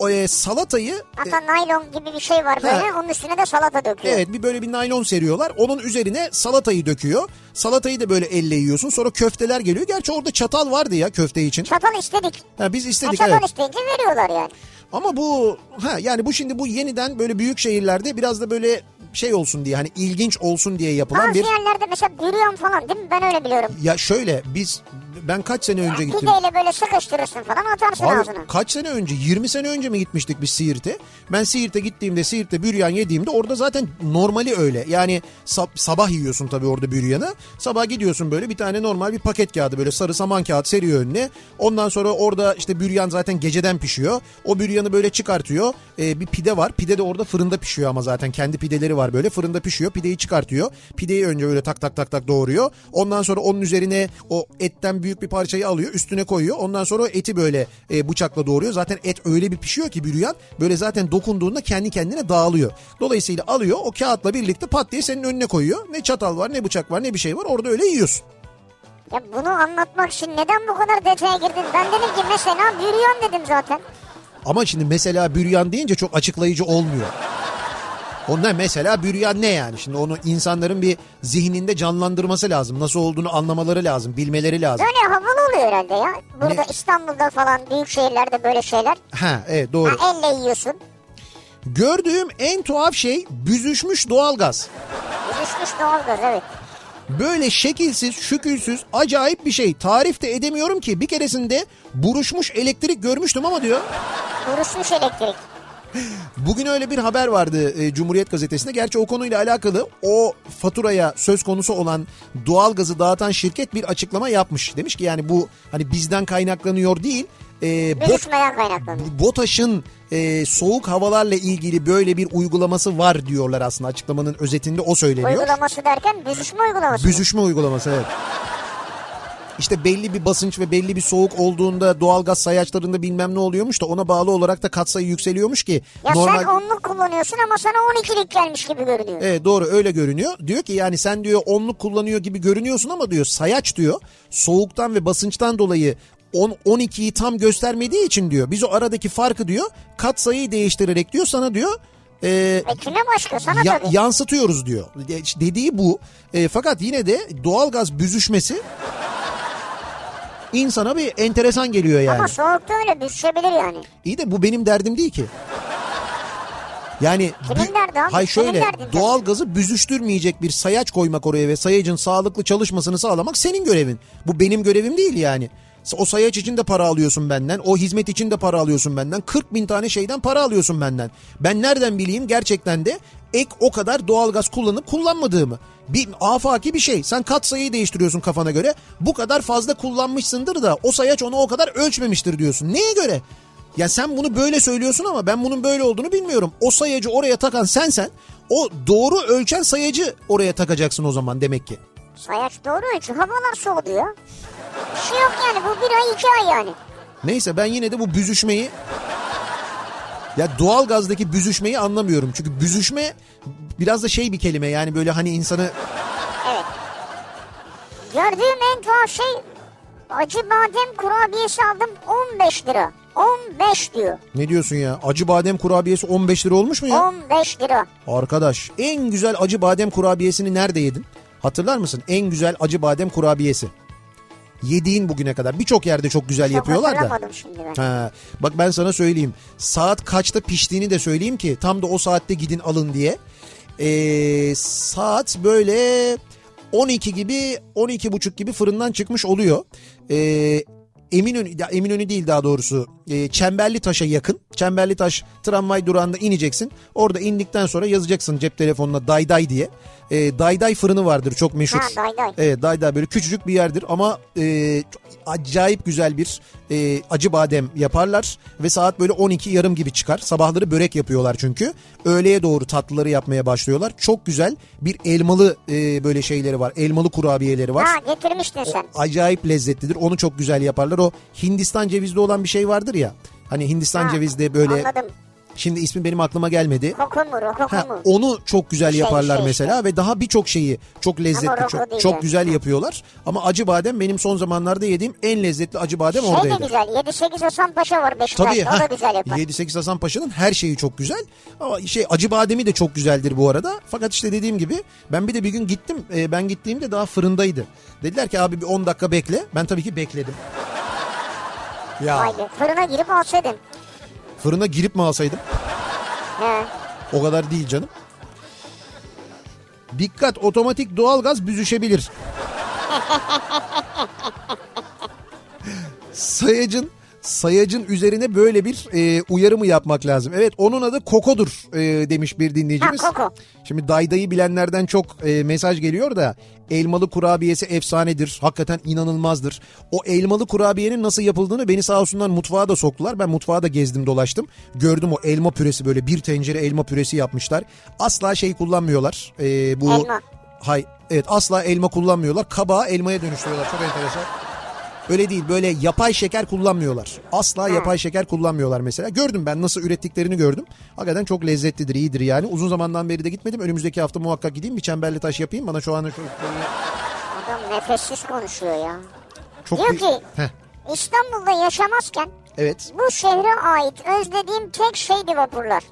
O e, salatayı e, Hatta naylon gibi bir şey var böyle. Onun üstüne de salata döküyor. Evet bir böyle bir naylon seriyorlar. Onun üzerine salatayı döküyor. Salatayı da böyle elle yiyorsun. Sonra köfteler geliyor. Gerçi orada çatal vardı ya köfte için. Çatal istedik. Ha, biz Ha, istedik çatal evet. isteyince veriyorlar yani. Ama bu ha yani bu şimdi bu yeniden böyle büyük şehirlerde biraz da böyle şey olsun diye hani ilginç olsun diye yapılan Bazı bir yerlerde mesela büryan falan değil mi? Ben öyle biliyorum. ya şöyle biz ben kaç sene önce gittim. Pideyle böyle sıkıştırırsın falan atarsın Abi, ağzına. kaç sene önce 20 sene önce mi gitmiştik biz Siirt'e? Ben Siirt'e gittiğimde Siirt'te büryan yediğimde orada zaten normali öyle. Yani sab- sabah yiyorsun tabii orada büryanı. Sabah gidiyorsun böyle bir tane normal bir paket kağıdı böyle sarı saman kağıt seriyor önüne. Ondan sonra orada işte büryan zaten geceden pişiyor. O büryanı böyle çıkartıyor. Ee, bir pide var. Pide de orada fırında pişiyor ama zaten kendi pideleri var böyle. Fırında pişiyor. Pideyi çıkartıyor. Pideyi önce böyle tak tak tak tak doğruyor. Ondan sonra onun üzerine o etten büyük bir parçayı alıyor. Üstüne koyuyor. Ondan sonra eti böyle e, bıçakla doğruyor. Zaten et öyle bir pişiyor ki büryan böyle zaten dokunduğunda kendi kendine dağılıyor. Dolayısıyla alıyor o kağıtla birlikte pat diye senin önüne koyuyor. Ne çatal var ne bıçak var ne bir şey var. Orada öyle yiyorsun. Ya bunu anlatmak için neden bu kadar detaya girdin? Ben dedim ki mesela büryan dedim zaten. Ama şimdi mesela büryan deyince çok açıklayıcı olmuyor. Onlar mesela büryan ne yani? Şimdi onu insanların bir zihninde canlandırması lazım. Nasıl olduğunu anlamaları lazım, bilmeleri lazım. Böyle havalı oluyor herhalde ya. Burada Ne? İstanbul'da falan büyük şehirlerde böyle şeyler. Ha evet doğru. Ha, elle yiyorsun. Gördüğüm en tuhaf şey büzüşmüş doğalgaz. Düşmüş doğalgaz evet. Böyle şekilsiz, şükülsüz, acayip bir şey. Tarif de edemiyorum ki. Bir keresinde buruşmuş elektrik görmüştüm ama diyor. Duruşmuş elektrik. Bugün öyle bir haber vardı e, Cumhuriyet Gazetesi'nde. Gerçi o konuyla alakalı o faturaya söz konusu olan doğalgazı dağıtan şirket bir açıklama yapmış. Demiş ki yani bu hani bizden kaynaklanıyor değil. E, BOT. BOTAŞ'ın e, soğuk havalarla ilgili böyle bir uygulaması var diyorlar aslında açıklamanın özetinde o söyleniyor. Uygulaması derken büzüşme uygulaması. Büzüşme uygulaması evet. İşte belli bir basınç ve belli bir soğuk olduğunda doğalgaz sayaçlarında bilmem ne oluyormuş da ona bağlı olarak da katsayı yükseliyormuş ki. Ya normal... sen onluk kullanıyorsun ama sana 12'lik gelmiş gibi görünüyor. Evet doğru öyle görünüyor. Diyor ki yani sen diyor onluk kullanıyor gibi görünüyorsun ama diyor sayaç diyor soğuktan ve basınçtan dolayı 10 12'yi tam göstermediği için diyor biz o aradaki farkı diyor katsayıyı değiştirerek diyor sana diyor e, E kime başka sana ya- tabii. yansıtıyoruz diyor. De- Dediği bu. E, fakat yine de doğalgaz büzüşmesi insana bir enteresan geliyor yani. Ama soğukta öyle büzüşebilir yani. İyi de bu benim derdim değil ki. Yani Kimin derdi abi? Senin şöyle tabii. doğalgazı büzüştürmeyecek bir sayaç koymak oraya ve sayacın sağlıklı çalışmasını sağlamak senin görevin. Bu benim görevim değil yani. O sayaç için de para alıyorsun benden. O hizmet için de para alıyorsun benden. 40 bin tane şeyden para alıyorsun benden. Ben nereden bileyim gerçekten de ek o kadar doğalgaz kullanıp kullanmadığımı. Bir afaki bir şey. Sen kat sayıyı değiştiriyorsun kafana göre. Bu kadar fazla kullanmışsındır da o sayaç onu o kadar ölçmemiştir diyorsun. Neye göre? Ya sen bunu böyle söylüyorsun ama ben bunun böyle olduğunu bilmiyorum. O sayacı oraya takan sensen o doğru ölçen sayacı oraya takacaksın o zaman demek ki. Sayaç doğru ölçü. Havalar soğudu ya. Bir şey yok yani bu bir ay iki ay yani. Neyse ben yine de bu büzüşmeyi ya doğal gazdaki büzüşmeyi anlamıyorum. Çünkü büzüşme biraz da şey bir kelime yani böyle hani insanı Evet. Gördüğüm en tuhaf şey acı badem kurabiyesi aldım 15 lira. 15 diyor. ne diyorsun ya acı badem kurabiyesi 15 lira olmuş mu ya? 15 lira. Arkadaş en güzel acı badem kurabiyesini nerede yedin? Hatırlar mısın? En güzel acı badem kurabiyesi. Yediğin bugüne kadar birçok yerde çok güzel Çok yapıyorlar da. hatırlamadım şimdi ben. Ha, bak ben sana söyleyeyim. Saat kaçta piştiğini de söyleyeyim ki tam da o saatte gidin alın diye. Ee, saat böyle 12 gibi 12 buçuk gibi fırından çıkmış oluyor. Ee, Eminönü, Eminönü değil daha doğrusu e, Çemberli Taş'a yakın. Çemberli Taş tramvay durağında ineceksin. Orada indikten sonra yazacaksın cep telefonuna Dayday diye. E, Dayday fırını vardır çok meşhur. Ha, Dayday. Evet Dayday böyle küçücük bir yerdir ama e, acayip güzel bir e, acı badem yaparlar. Ve saat böyle 12 yarım gibi çıkar. Sabahları börek yapıyorlar çünkü. Öğleye doğru tatlıları yapmaya başlıyorlar. Çok güzel bir elmalı e, böyle şeyleri var. Elmalı kurabiyeleri var. Ha getirmiştin sen. Acayip lezzetlidir. Onu çok güzel yaparlar. O Hindistan cevizli olan bir şey vardır ya. Hani Hindistan Ha, cevizli böyle Anladım. Şimdi ismi benim aklıma gelmedi. Kokumur o Ha, onu çok güzel Şey, yaparlar şey mesela ve daha birçok şeyi çok lezzetli, çok, değil çok güzel yapıyorlar. Ama acı badem benim son zamanlarda yediğim en lezzetli acı badem Şey oradaydı. güzel 7-8 Hasan Paşa var Beşiktaş'ta Tabii o da güzel yapar. 7-8 Hasan Paşa'nın her şeyi çok güzel. Ama şey acı bademi de çok güzeldir bu arada. Fakat işte dediğim gibi ben bir de bir gün gittim. e, ben gittiğimde daha fırındaydı. Dediler ki abi bir 10 dakika bekle. Ben tabii ki bekledim. Ya be fırına girip alsaydın. Fırına girip mi alsaydım? He. O kadar değil canım. Dikkat otomatik doğalgaz büzüşebilir. Sayacın sayacın üzerine böyle bir e, uyarı mı yapmak lazım? Evet onun adı Koko'dur e, demiş bir dinleyicimiz. Ha, Koko. Şimdi Dayda'yı bilenlerden çok e, mesaj geliyor da elmalı kurabiyesi efsanedir. Hakikaten inanılmazdır. O elmalı kurabiyenin nasıl yapıldığını beni sağ olsunlar mutfağa da soktular. Ben mutfağa da gezdim dolaştım. Gördüm o elma püresi böyle bir tencere elma püresi yapmışlar. Asla şey kullanmıyorlar. E, bu Elma. Hay evet asla elma kullanmıyorlar. Kabağı elmaya dönüştürüyorlar. Çok enteresan. Öyle değil böyle yapay şeker kullanmıyorlar. Asla yapay şeker kullanmıyorlar mesela. Gördüm ben nasıl ürettiklerini gördüm. Hakikaten çok lezzetlidir iyidir yani. Uzun zamandan beri de gitmedim. Önümüzdeki hafta muhakkak gideyim bir çemberli taş yapayım. Bana şu an şu... Adam nefessiz konuşuyor ya. Çok Diyor bir- ki Heh, İstanbul'da yaşamazken evet. bu şehre ait özlediğim tek şeydi vapurlar.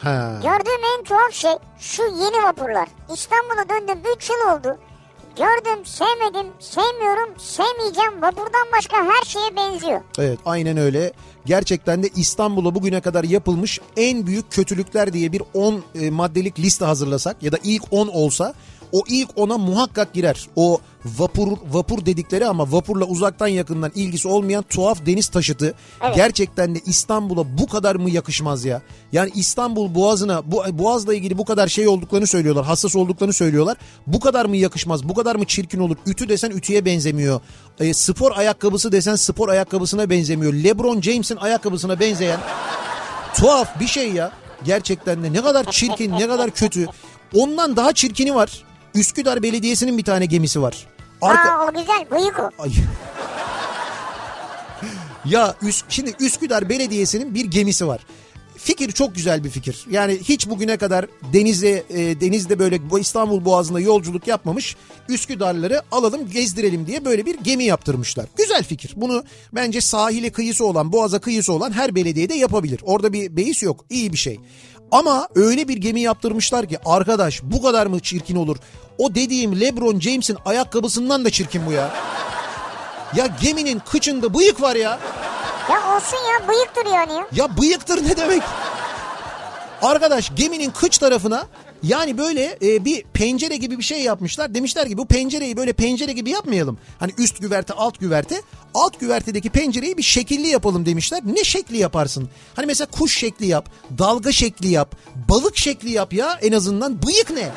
Ha. Gördüğüm en tuhaf şey şu yeni vapurlar. İstanbul'a döndüm 3 yıl oldu. Gördüm, sevmedim, sevmiyorum, sevmeyeceğim. Vapurdan başka her şeye benziyor. Evet aynen öyle. Gerçekten de İstanbul'a bugüne kadar yapılmış en büyük kötülükler diye bir 10 e, maddelik liste hazırlasak ya da ilk 10 olsa o ilk 10'a muhakkak girer. O vapur vapur dedikleri ama vapurla uzaktan yakından ilgisi olmayan tuhaf deniz taşıtı gerçekten de İstanbul'a bu kadar mı yakışmaz ya? Yani İstanbul Boğazı'na bu Boğaz'la ilgili bu kadar şey olduklarını söylüyorlar. Hassas olduklarını söylüyorlar. Bu kadar mı yakışmaz? Bu kadar mı çirkin olur? Ütü desen ütüye benzemiyor. E, spor ayakkabısı desen spor ayakkabısına benzemiyor. LeBron James'in ayakkabısına benzeyen tuhaf bir şey ya. Gerçekten de ne kadar çirkin, ne kadar kötü. Ondan daha çirkini var. Üsküdar Belediyesi'nin bir tane gemisi var. Arka... Aa o güzel, bıyık o. Ay. ya Üs- şimdi Üsküdar Belediyesi'nin bir gemisi var. Fikir çok güzel bir fikir. Yani hiç bugüne kadar denize e, denizde böyle bu İstanbul Boğazı'nda yolculuk yapmamış Üsküdarları alalım gezdirelim diye böyle bir gemi yaptırmışlar. Güzel fikir. Bunu bence sahile kıyısı olan, boğaza kıyısı olan her belediyede yapabilir. Orada bir beis yok. İyi bir şey. Ama öyle bir gemi yaptırmışlar ki arkadaş bu kadar mı çirkin olur? O dediğim LeBron James'in ayakkabısından da çirkin bu ya. Ya geminin kıçında bıyık var ya. Ya olsun ya, bıyık duruyor hani ya. Ya bıyıktır ne demek? Arkadaş geminin kıç tarafına yani böyle e, bir pencere gibi bir şey yapmışlar. Demişler ki bu pencereyi böyle pencere gibi yapmayalım. Hani üst güverte alt güverte. Alt güvertedeki pencereyi bir şekilli yapalım demişler. Ne şekli yaparsın? Hani mesela kuş şekli yap, dalga şekli yap, balık şekli yap ya en azından. Bıyık ne?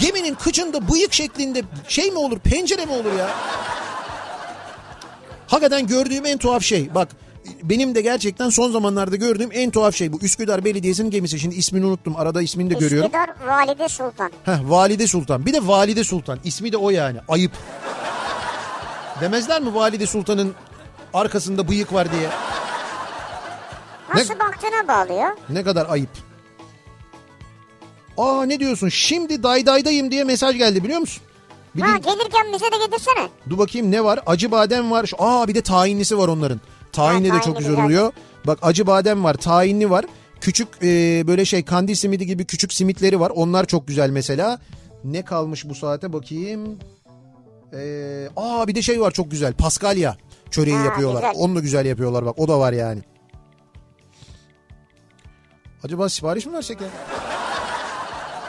Geminin kıçında bıyık şeklinde şey mi olur pencere mi olur ya? Hakikaten gördüğüm en tuhaf şey bak benim de gerçekten son zamanlarda gördüğüm en tuhaf şey bu Üsküdar Belediyesi'nin gemisi. Şimdi ismini unuttum arada ismini de görüyorum. Üsküdar Valide Sultan. Heh, Valide Sultan bir de Valide Sultan ismi de o yani ayıp. Demezler mi Valide Sultan'ın arkasında bıyık var diye. Nasıl baktığına bağlı ya. Ne kadar ayıp. Aa ne diyorsun şimdi daydaydayım diye mesaj geldi biliyor musun? Bir Ha din- gelirken bize de getirsene. Dur bakayım ne var? Acı badem var. Aa bir de tahinlisi var onların. Tahinli Ha, de çok güzel. oluyor. Bak acı badem var, tahinli var. Küçük e, böyle şey kandil simidi gibi küçük simitleri var. Onlar çok güzel mesela. Ne kalmış bu saate bakayım. Ee, aa bir de şey var çok güzel. Paskalya çöreği Ha, yapıyorlar. güzel. Onu da güzel yapıyorlar bak. O da var yani. Acaba sipariş mi versek ya?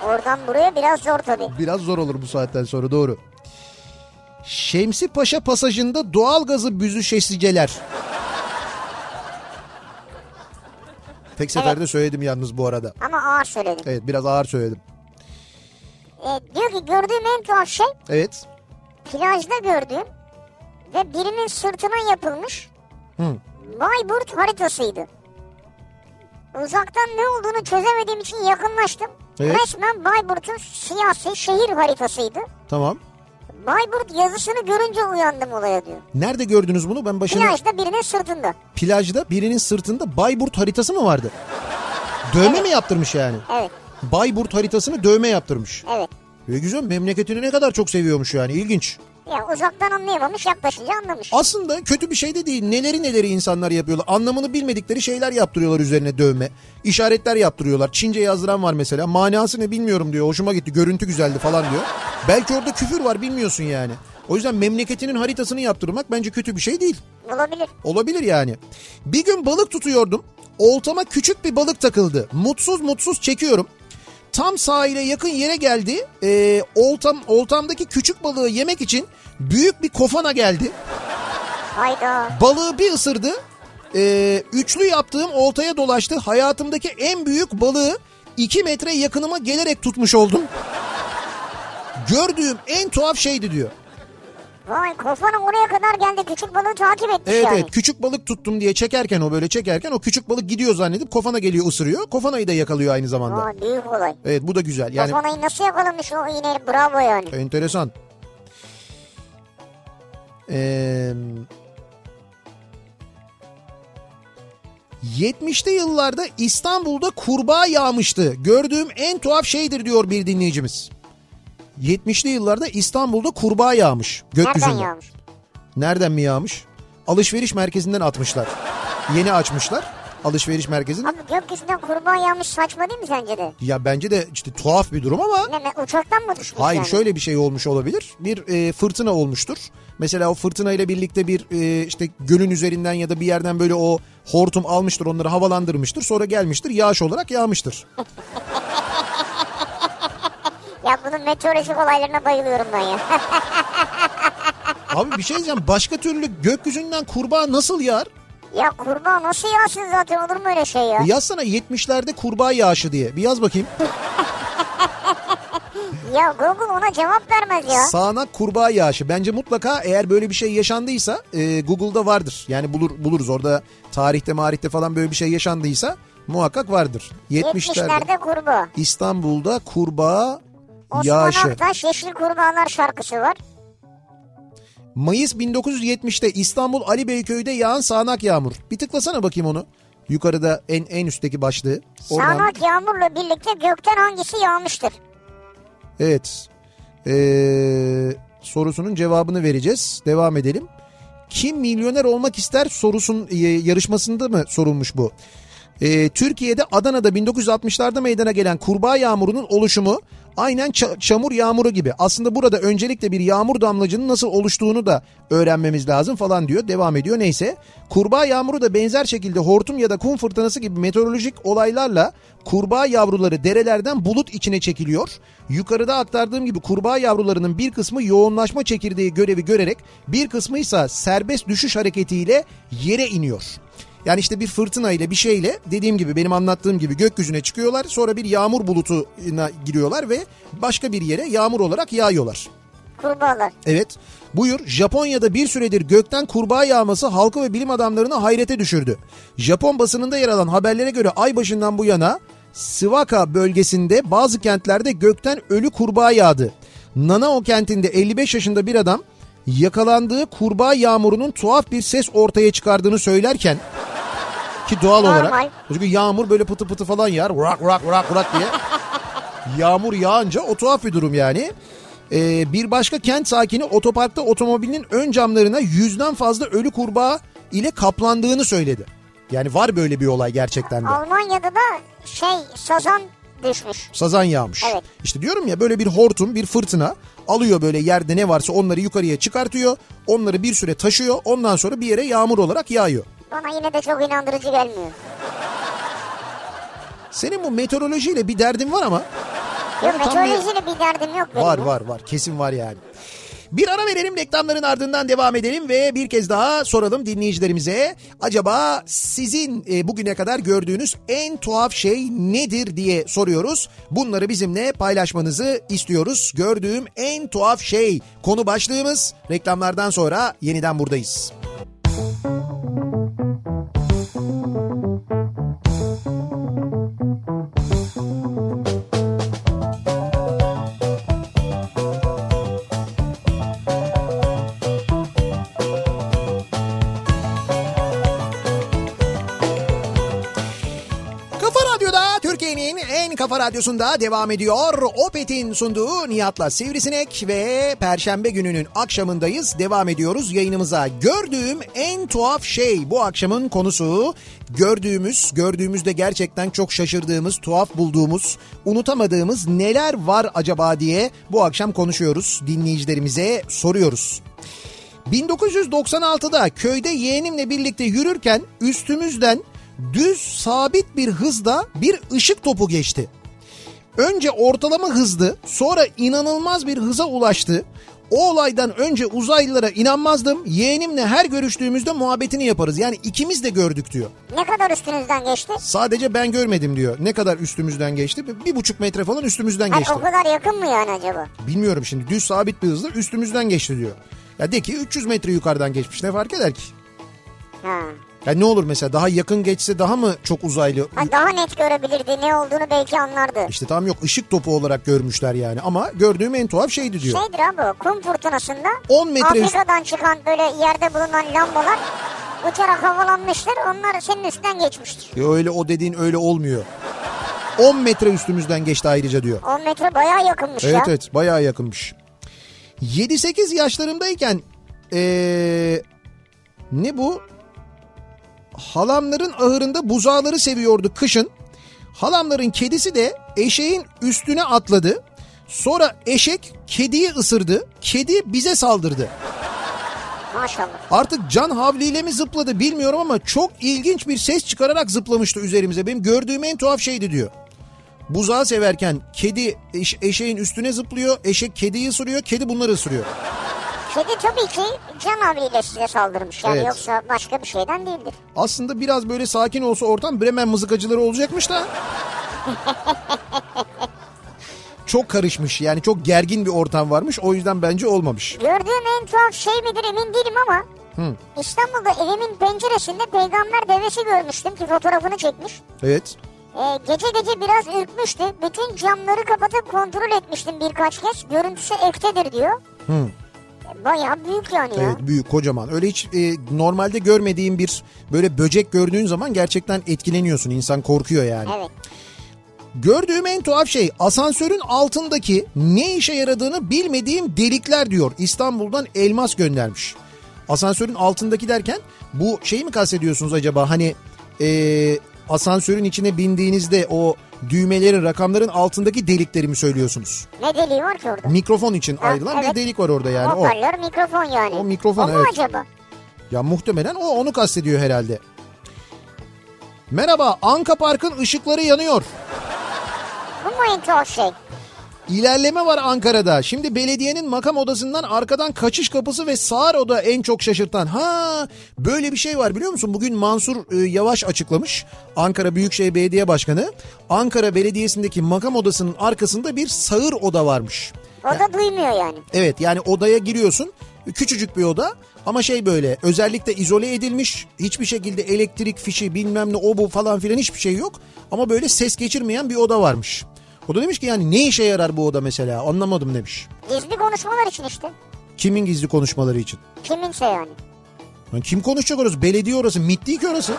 Oradan buraya biraz zor tabii. Biraz zor olur bu saatten sonra doğru. Şemsi Paşa pasajında doğalgazı büzüşesiceler. Tek seferde söyledim yalnız bu arada. Ama ağır söyledim. Evet biraz ağır söyledim. E, diyor ki gördüğüm en tuhaf şey Evet. plajda gördüğüm ve birinin sırtına yapılmış Hı. Bayburt haritasıydı. Uzaktan ne olduğunu çözemediğim için yakınlaştım. Evet. Resmen Bayburt'un siyasi şehir haritasıydı. Tamam. Bayburt yazısını görünce uyandım olaya diyor. Nerede gördünüz bunu? Ben başına Plajda birinin sırtında. plajda birinin sırtında Bayburt haritası mı vardı? Dövme mi yaptırmış yani? Evet, Bayburt haritasını dövme yaptırmış. evet. Ve güzel memleketini ne kadar çok seviyormuş yani ilginç. Ya uzaktan anlayamamış yaklaşınca anlamış. Aslında kötü bir şey de değil. Neleri neleri insanlar yapıyorlar. Anlamını bilmedikleri şeyler yaptırıyorlar üzerine dövme. İşaretler yaptırıyorlar. Çince yazdıran var mesela. Manası ne bilmiyorum diyor. Hoşuma gitti. Görüntü güzeldi falan diyor. Belki orada küfür var bilmiyorsun yani. O yüzden memleketinin haritasını yaptırmak bence kötü bir şey değil. Olabilir. Olabilir yani. Bir gün balık tutuyordum. Oltama küçük bir balık takıldı. Mutsuz mutsuz çekiyorum. Tam sahile yakın yere geldi. Ee, oltam oltamdaki küçük balığı yemek için büyük bir kofana geldi. Hayda. Balığı bir ısırdı. Ee, üçlü yaptığım oltaya dolaştı. Hayatımdaki en büyük balığı 2 metre yakınıma gelerek tutmuş oldum. Gördüğüm en tuhaf şeydi diyor. Vay kofana oraya kadar geldi küçük balığı takip etmiş Evet yani. evet küçük balık tuttum diye çekerken o böyle çekerken o küçük balık gidiyor zannedip kofana geliyor ısırıyor. Kofanayı da yakalıyor aynı zamanda. Vay büyük olay. Evet bu da güzel. Yani Kofanayı nasıl yakalamış o iğneyi bravo yani. enteresan. Ee, 70'li yıllarda İstanbul'da kurbağa yağmıştı. Gördüğüm en tuhaf şeydir diyor bir dinleyicimiz. 70'li yıllarda İstanbul'da kurbağa yağmış gökyüzünden. Nereden yağmış? Nereden mi yağmış? Alışveriş merkezinden atmışlar. Yeni açmışlar alışveriş merkezini. Abi gökyüzünden kurbağa yağmış saçma değil mi sence de? Ya bence de işte tuhaf bir durum ama. Ne, ne uçaktan mı düşmüş Hayır yani? şöyle bir şey olmuş olabilir. Bir e, fırtına olmuştur. Mesela o fırtına ile birlikte bir e, işte gölün üzerinden ya da bir yerden böyle o hortum almıştır onları havalandırmıştır. Sonra gelmiştir yağış olarak yağmıştır. Ya bunun meteorolojik olaylarına bayılıyorum ben ya. Abi bir şey diyeceğim başka türlü gökyüzünden kurbağa nasıl yağar? ya kurbağa nasıl yağsın zaten olur mu öyle şey ya? Bir yazsana 70'lerde kurbağa yağışı diye. Bir yaz bakayım. Ya Google ona cevap vermez ya. Sağanak kurbağa yağışı. Bence mutlaka eğer böyle bir şey yaşandıysa e, Google'da vardır. Yani bulur buluruz orada tarihte marihte falan böyle bir şey yaşandıysa muhakkak vardır. 70'lerde 70'lerde kurbağa. İstanbul'da kurbağa Osman yağışı. Aktaş Yeşil Kurbağalar şarkısı var. Mayıs 1970'te İstanbul Ali Beyköy'de yağan sağanak yağmur. Bir tıklasana bakayım onu. Yukarıda en en üstteki başlığı. Oradan. Sağanak yağmurla birlikte gökten hangisi yağmıştır? Evet. Ee, sorusunun cevabını vereceğiz. Devam edelim. Kim milyoner olmak ister sorusun e, yarışmasında mı sorulmuş bu? Ee, Türkiye'de Adana'da 1960'larda meydana gelen kurbağa yağmurunun oluşumu aynen ça- çamur yağmuru gibi. Aslında burada öncelikle bir yağmur damlacının nasıl oluştuğunu da öğrenmemiz lazım falan diyor. Devam ediyor neyse. Kurbağa yağmuru da benzer şekilde hortum ya da kum fırtınası gibi meteorolojik olaylarla kurbağa yavruları derelerden bulut içine çekiliyor. Yukarıda aktardığım gibi kurbağa yavrularının bir kısmı yoğunlaşma çekirdeği görevi görerek bir kısmı ise serbest düşüş hareketiyle yere iniyor. Yani işte bir fırtına ile bir şeyle dediğim gibi benim anlattığım gibi gökyüzüne çıkıyorlar. Sonra bir yağmur bulutuna giriyorlar ve başka bir yere yağmur olarak yağıyorlar. Kurbağalar. Evet. Buyur Japonya'da bir süredir gökten kurbağa yağması halkı ve bilim adamlarını hayrete düşürdü. Japon basınında yer alan haberlere göre ay başından bu yana Sivaka bölgesinde bazı kentlerde gökten ölü kurbağa yağdı. Nanao kentinde 55 yaşında bir adam yakalandığı kurbağa yağmurunun tuhaf bir ses ortaya çıkardığını söylerken ki doğal Normal. olarak çünkü yağmur böyle pıtı pıtı falan yağar. Vurak vurak vurak vurak diye. Yağmur yağınca o tuhaf bir durum yani. Ee, bir başka kent sakini otoparkta otomobilinin ön camlarına yüzden fazla ölü kurbağa ile kaplandığını söyledi. Yani var böyle bir olay gerçekten de. Almanya'da da şey sazan düşmüş. Sazan yağmış. Evet. İşte diyorum ya böyle bir hortum bir fırtına alıyor böyle yerde ne varsa onları yukarıya çıkartıyor. Onları bir süre taşıyor ondan sonra bir yere yağmur olarak yağıyor. Bana yine de çok inandırıcı gelmiyor. Senin bu meteorolojiyle bir derdin var ama. Yok bir- meteorolojiyle bir derdim yok benim. Var ya. var var kesin var yani. Bir ara verelim reklamların ardından devam edelim ve bir kez daha soralım dinleyicilerimize. Acaba sizin e, bugüne kadar gördüğünüz en tuhaf şey nedir diye soruyoruz. Bunları bizimle paylaşmanızı istiyoruz. Gördüğüm en tuhaf şey konu başlığımız. Reklamlardan sonra yeniden buradayız. Kafa kafa radyosunda devam ediyor. Opet'in sunduğu Nihat'la Sivrisinek ve Perşembe gününün akşamındayız. Devam ediyoruz yayınımıza. Gördüğüm en tuhaf şey bu akşamın konusu. Gördüğümüz, gördüğümüzde gerçekten çok şaşırdığımız, tuhaf bulduğumuz, unutamadığımız neler var acaba diye bu akşam konuşuyoruz. Dinleyicilerimize soruyoruz. 1996'da köyde yeğenimle birlikte yürürken üstümüzden düz sabit bir hızda bir ışık topu geçti. Önce ortalama hızdı, sonra inanılmaz bir hıza ulaştı. O olaydan önce uzaylılara inanmazdım. Yeğenimle her görüştüğümüzde muhabbetini yaparız. Yani ikimiz de gördük diyor. Ne kadar üstünüzden geçti? Sadece ben görmedim diyor. Ne kadar üstümüzden geçti? Bir buçuk metre falan üstümüzden Hani geçti. o kadar yakın mı yani acaba? Bilmiyorum şimdi düz sabit bir hızla üstümüzden geçti diyor. Ya de ki 300 metre yukarıdan geçmiş ne fark eder ki? Ha. Ya ne olur mesela daha yakın geçse daha mı çok uzaylı? ha. Daha net görebilirdi ne olduğunu belki anlardı. İşte tam yok ışık topu olarak görmüşler yani ama gördüğüm en tuhaf şeydi diyor. Şeydir abi o kum fırtınasında 10 metre üst- Afrika'dan çıkan böyle yerde bulunan lambalar uçarak havalanmıştır. Onlar senin üstünden geçmiştir. Ya öyle o dediğin öyle olmuyor. 10 metre üstümüzden geçti ayrıca diyor. 10 metre bayağı yakınmış Evet ya. evet bayağı yakınmış. 7-8 yaşlarımdayken ee, ne bu? Halamların ahırında buzağları seviyordu kışın. Halamların kedisi de eşeğin üstüne atladı. Sonra eşek kediyi ısırdı. Kedi bize saldırdı. Maşallah. Artık can havliyle mi zıpladı bilmiyorum ama çok ilginç bir ses çıkararak zıplamıştı üzerimize. Benim gördüğüm en tuhaf şeydi diyor. Buzağı severken kedi eş- eşeğin üstüne zıplıyor. Eşek kediyi ısırıyor. Kedi bunları ısırıyor. Kedi tabii ki can havliyle size saldırmış. Yani Evet. yoksa başka bir şeyden değildir. Aslında biraz böyle sakin olsa ortam Bremen mızıkacıları olacakmış da. çok karışmış yani çok gergin bir ortam varmış o yüzden bence olmamış. Gördüğüm en tuhaf şey midir emin değilim ama Hı. İstanbul'da evimin penceresinde peygamber devesi görmüştüm ki fotoğrafını çekmiş. Evet. Ee, gece gece biraz ürkmüştü. Bütün camları kapatıp kontrol etmiştim birkaç kez. Görüntüsü ektedir diyor. Hı. Bayağı büyük yani ya. Evet büyük kocaman. Öyle hiç e, normalde görmediğin bir böyle böcek gördüğün zaman gerçekten etkileniyorsun. İnsan korkuyor yani. Evet. Gördüğüm en tuhaf şey asansörün altındaki ne işe yaradığını bilmediğim delikler diyor. İstanbul'dan elmas göndermiş. Asansörün altındaki derken bu şeyi mi kastediyorsunuz acaba? Hani e, asansörün içine bindiğinizde o düğmelerin rakamların altındaki delikleri mi söylüyorsunuz? Ne deliği var ki orada? Mikrofon için Ha, ayrılan evet. bir delik var orada yani. O. Hoparlör, mikrofon yani. O mikrofon, o mu evet. acaba? Ya muhtemelen o onu kastediyor herhalde. Merhaba Anka Park'ın ışıkları yanıyor. Bu mu en tuhaf şey? İlerleme var Ankara'da. Şimdi belediyenin makam odasından arkadan kaçış kapısı ve sağır oda en çok şaşırtan. Ha böyle bir şey var biliyor musun? Bugün Mansur e, Yavaş açıklamış. Ankara Büyükşehir Belediye Başkanı. Ankara Belediyesi'ndeki makam odasının arkasında bir sağır oda varmış. O da duymuyor yani. Evet yani odaya giriyorsun. Küçücük bir oda ama şey böyle özellikle izole edilmiş. Hiçbir şekilde elektrik fişi bilmem ne o bu falan filan hiçbir şey yok. Ama böyle ses geçirmeyen bir oda varmış. O da demiş ki yani ne işe yarar bu oda mesela anlamadım demiş. Gizli konuşmalar için işte. Kimin gizli konuşmaları için? Kiminse yani. Lan kim konuşacak orası? Belediye orası. MİT değil ki orası.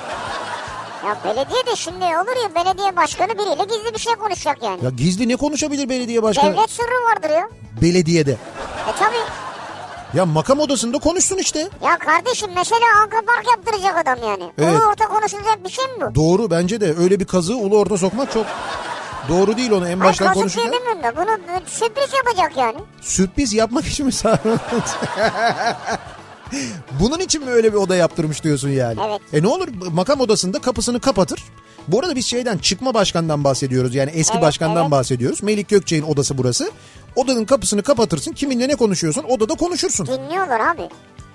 Ya belediye de şimdi olur ya belediye başkanı biriyle gizli bir şey konuşacak yani. Ya gizli ne konuşabilir belediye başkanı? Devlet sırrı vardır ya. Belediyede. E tabi. Ya makam odasında konuşsun işte. Ya kardeşim mesela Anka Park yaptıracak adam yani. Evet. Ulu orta konuşulacak bir şey mi bu? Doğru bence de öyle bir kazığı ulu orta sokmak çok doğru değil onu en baştan kazık diye konuşurken. demiyorum da bunu sürpriz yapacak yani. Sürpriz yapmak için mi Sarı? Bunun için mi öyle bir oda yaptırmış diyorsun yani? Evet. E ne olur makam odasında kapısını kapatır. Bu arada biz şeyden çıkma başkandan bahsediyoruz. Yani eski Evet, başkandan evet. bahsediyoruz. Melik Gökçe'nin odası burası. Odanın kapısını kapatırsın. Kiminle ne konuşuyorsun odada konuşursun. Dinliyorlar abi.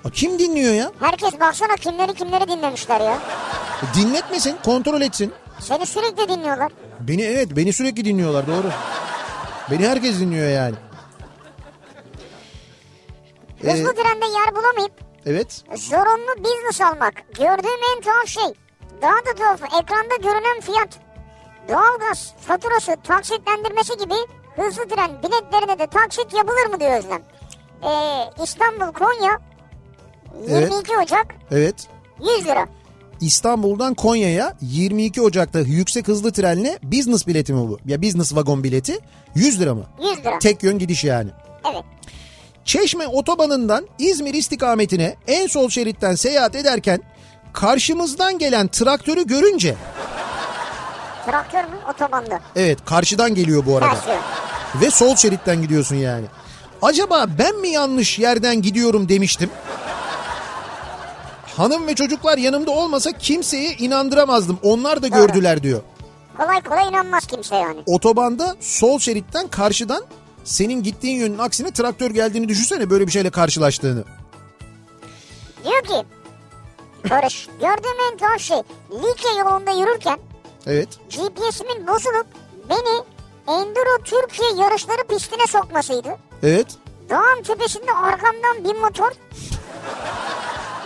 Aa, Kim dinliyor ya? Herkes baksana kimleri kimleri dinlemişler ya. Dinletmesin, kontrol etsin. Seni sürekli dinliyorlar. Beni evet, beni sürekli dinliyorlar doğru. Beni herkes dinliyor yani. Ee, Hızlı trende yer bulamayıp evet. zorunlu business almak. Gördüğüm en tuhaf şey. Daha da tuhaf ekranda görünen fiyat. Doğalgaz faturası taksitlendirmesi gibi hızlı tren biletlerine de taksit yapılır mı diyor Özlem. Ee, İstanbul Konya 22 Ocak Evet. 100 lira. İstanbul'dan Konya'ya 22 Ocak'ta yüksek hızlı trenle business bileti mi bu? Ya business vagon bileti 100 lira mı? 100 lira. Tek yön gidiş yani. Evet. Çeşme otobanından İzmir istikametine en sol şeritten seyahat ederken karşımızdan gelen traktörü görünce Traktör mü? Otobanda. evet karşıdan geliyor bu arada yön. ve sol şeritten gidiyorsun yani. Acaba ben mi yanlış yerden gidiyorum demiştim. Hanım ve çocuklar yanımda olmasa kimseye inandıramazdım. Onlar da Doğru. gördüler diyor. Kolay kolay inanmaz kimse yani. Otobanda sol şeritten karşıdan senin gittiğin yönün aksine traktör geldiğini düşünsene böyle bir şeyle karşılaştığını. Diyor ki Barış gördüğüm en tuhaf şey Likya yolunda yürürken Evet. GPS'imin bozulup beni Enduro Türkiye yarışları pistine sokmasıydı. Evet. Dağın tepesinde arkamdan bir motor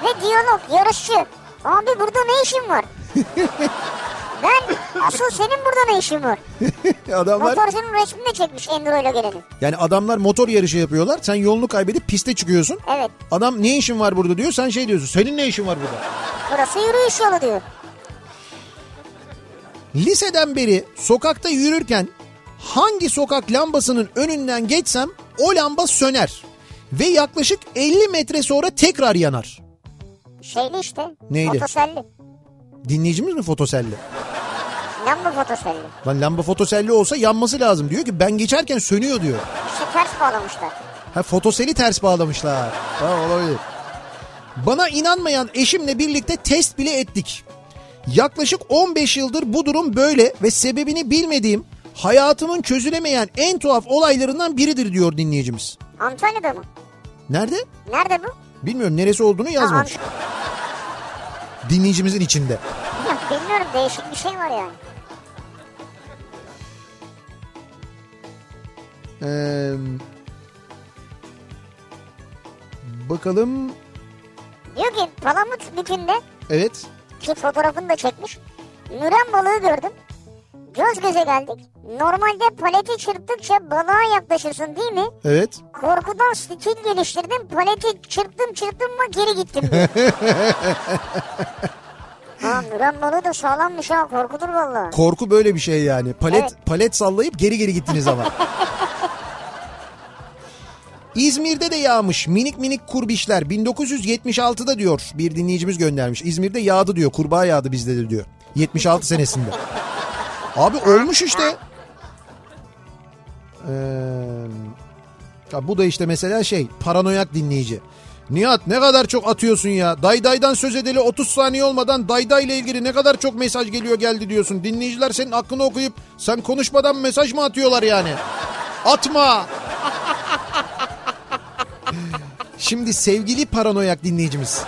ve diyalog yarışçı. Abi burada ne işin var? ben asıl senin burada ne işin var? Adamlar Motorcunun resmini de çekmiş Enduro ile geleni. yani adamlar motor yarışı yapıyorlar. Sen yolunu kaybedip piste çıkıyorsun. Evet Adam ne işin var burada diyor. Sen şey diyorsun. Senin ne işin var burada? burası yürüyüş yolu diyor. Liseden beri sokakta yürürken hangi sokak lambasının önünden geçsem o lamba söner. Ve yaklaşık 50 metre sonra tekrar yanar. Şeyli işte. Neyli? Fotoselli. Dinleyicimiz mi fotoselli? Lamba fotoselli. Lan lamba fotoselli olsa yanması lazım. Diyor ki ben geçerken sönüyor diyor. İşte ters bağlamışlar. Ha fotoseli ters bağlamışlar. Ha, olabilir. Bana inanmayan eşimle birlikte test bile ettik. Yaklaşık 15 yıldır bu durum böyle ve sebebini bilmediğim hayatımın çözülemeyen en tuhaf olaylarından biridir diyor dinleyicimiz. Antalya'da mı? Nerede? Nerede bu? Bilmiyorum neresi olduğunu yazmamış. Ha, Dinleyicimizin içinde. Ya bilmiyorum değişik bir şey var yani. Ee, bakalım. Diyor ki Palamut bükünde Evet. ki fotoğrafını da çekmiş. Müren balığı gördüm. Göz göze geldik. Normalde paleti çırptıkça balığa yaklaşırsın değil mi? Evet. Korkudan stil geliştirdim. Paleti çırptım çırptım ama geri gittim diyor. müren balığı da sağlammış ha korkudur vallahi. Korku böyle bir şey yani. Palet Evet. palet sallayıp geri geri gittiniz ama. İzmir'de de yağmış minik minik kurbişler 1976'da diyor bir dinleyicimiz göndermiş. İzmir'de yağdı diyor kurbağa yağdı bizde de diyor 76 senesinde. Abi olmuş işte. Ee, bu da işte mesela şey paranoyak dinleyici. Nihat ne kadar çok atıyorsun ya. Daydaydan söz edeli 30 saniye olmadan Dayday ile ilgili ne kadar çok mesaj geliyor geldi diyorsun. Dinleyiciler senin hakkını okuyup sen konuşmadan mesaj mı atıyorlar yani? Atma. Şimdi sevgili paranoyak dinleyicimiz.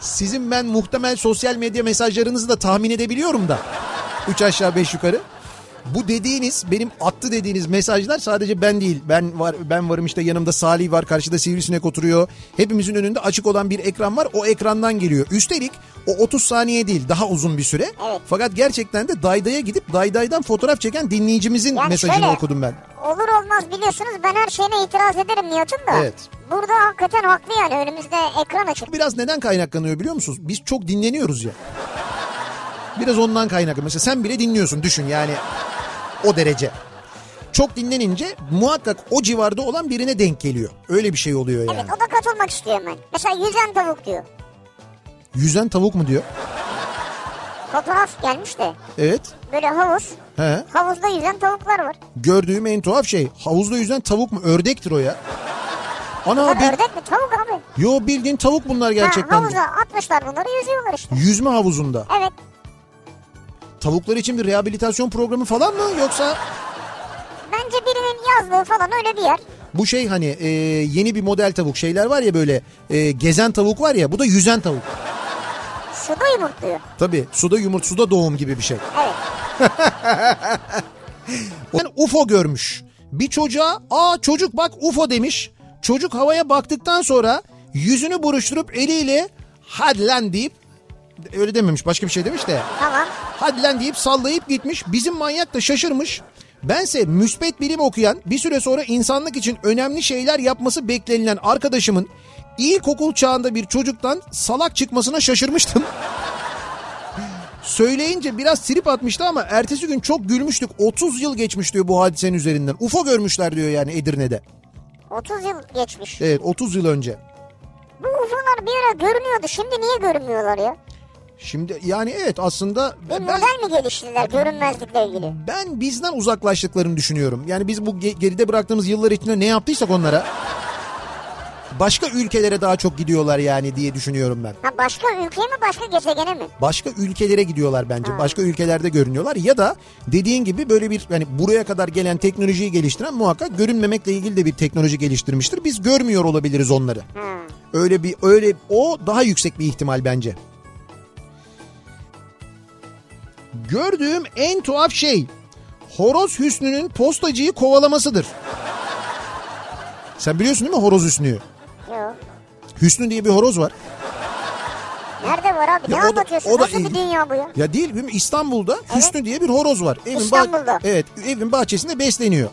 Sizin ben muhtemel sosyal medya mesajlarınızı da tahmin edebiliyorum da. Üç aşağı beş yukarı. Bu dediğiniz benim attı dediğiniz mesajlar sadece ben değil. Ben var ben varım işte yanımda Salih var karşıda sivrisinek oturuyor. Hepimizin önünde açık olan bir ekran var. O ekrandan geliyor. Üstelik o 30 saniye değil daha uzun bir süre. Evet. Fakat gerçekten de Dayday'a gidip Dayday'dan fotoğraf çeken dinleyicimizin Yani mesajını şöyle, okudum ben. Olur olmaz biliyorsunuz ben her şeyine itiraz ederim Nihat'ın da. Evet. Burada hakikaten haklı yani önümüzde ekran açık. Biraz neden kaynaklanıyor biliyor musunuz? Biz çok dinleniyoruz ya. Biraz ondan kaynaklı. Mesela sen bile dinliyorsun düşün yani o derece. Çok dinlenince muhakkak o civarda olan birine denk geliyor. Öyle bir şey oluyor yani. Evet o da katılmak istiyor hemen. Mesela yüzen tavuk diyor. Yüzen tavuk mu diyor? Fotoğraf gelmiş de Evet. böyle havuz. He. Havuzda yüzen tavuklar var. Gördüğüm en tuhaf şey havuzda yüzen tavuk mu? Ördektir o ya. Ana Bunlar bir... ördek mi tavuk abi? Yo bildiğin tavuk bunlar Ha, gerçekten. de. havuza atmışlar bunları yüzüyorlar işte. Yüzme havuzunda. Evet Tavuklar için bir rehabilitasyon programı falan mı yoksa bence birinin yazdığı falan öyle bir yer. bu şey hani e, yeni bir model tavuk şeyler var ya böyle e, gezen tavuk var ya bu da yüzen tavuk. Suda yumurtluyor. Tabii suda yumurt suda doğum gibi bir şey. Evet. Yani UFO görmüş. Bir çocuğa aa çocuk bak UFO demiş. Çocuk havaya baktıktan sonra yüzünü buruşturup eliyle hadi lan deyip öyle dememiş başka bir şey demiş de Tamam. hadi lan deyip sallayıp gitmiş. Bizim manyak da şaşırmış. Bense müspet bilim okuyan bir süre sonra insanlık için önemli şeyler yapması beklenilen arkadaşımın ilkokul çağında bir çocuktan salak çıkmasına şaşırmıştım. Söyleyince biraz trip atmıştı ama ertesi gün çok gülmüştük. 30 yıl geçmiş diyor bu hadisenin üzerinden. UFO görmüşler diyor yani Edirne'de. 30 yıl geçmiş. Evet 30 yıl önce. Bu UFO'lar bir ara görünüyordu. Şimdi niye görünmüyorlar ya? Şimdi yani evet aslında Bir ben, model mi geliştirdiler görünmezlikle ilgili? ben bizden uzaklaştıklarını düşünüyorum. Yani biz bu ge- geride bıraktığımız yıllar içinde ne yaptıysak onlara başka ülkelere daha çok gidiyorlar yani diye düşünüyorum ben. Ha başka ülkeye mi başka gezegene mi? Başka ülkelere gidiyorlar bence. Başka ülkelerde görünüyorlar ya da dediğin gibi böyle bir hani buraya kadar gelen teknolojiyi geliştiren muhakkak görünmemekle ilgili de bir teknoloji geliştirmiştir. Biz görmüyor olabiliriz onları. Ha. Öyle bir öyle o daha yüksek bir ihtimal bence. Gördüğüm en tuhaf şey Horoz Hüsnü'nün postacıyı kovalamasıdır. Sen biliyorsun değil mi Horoz Hüsnü'yü? Yok. Hüsnü diye bir horoz var. Nerede var abi? Ya ne o da- anlatıyorsun? o da Nasıl bir dünya bu ya? Ya değil? İstanbul'da Hüsnü diye bir horoz var. Evin bah- İstanbul'da. evet evin bahçesinde besleniyor.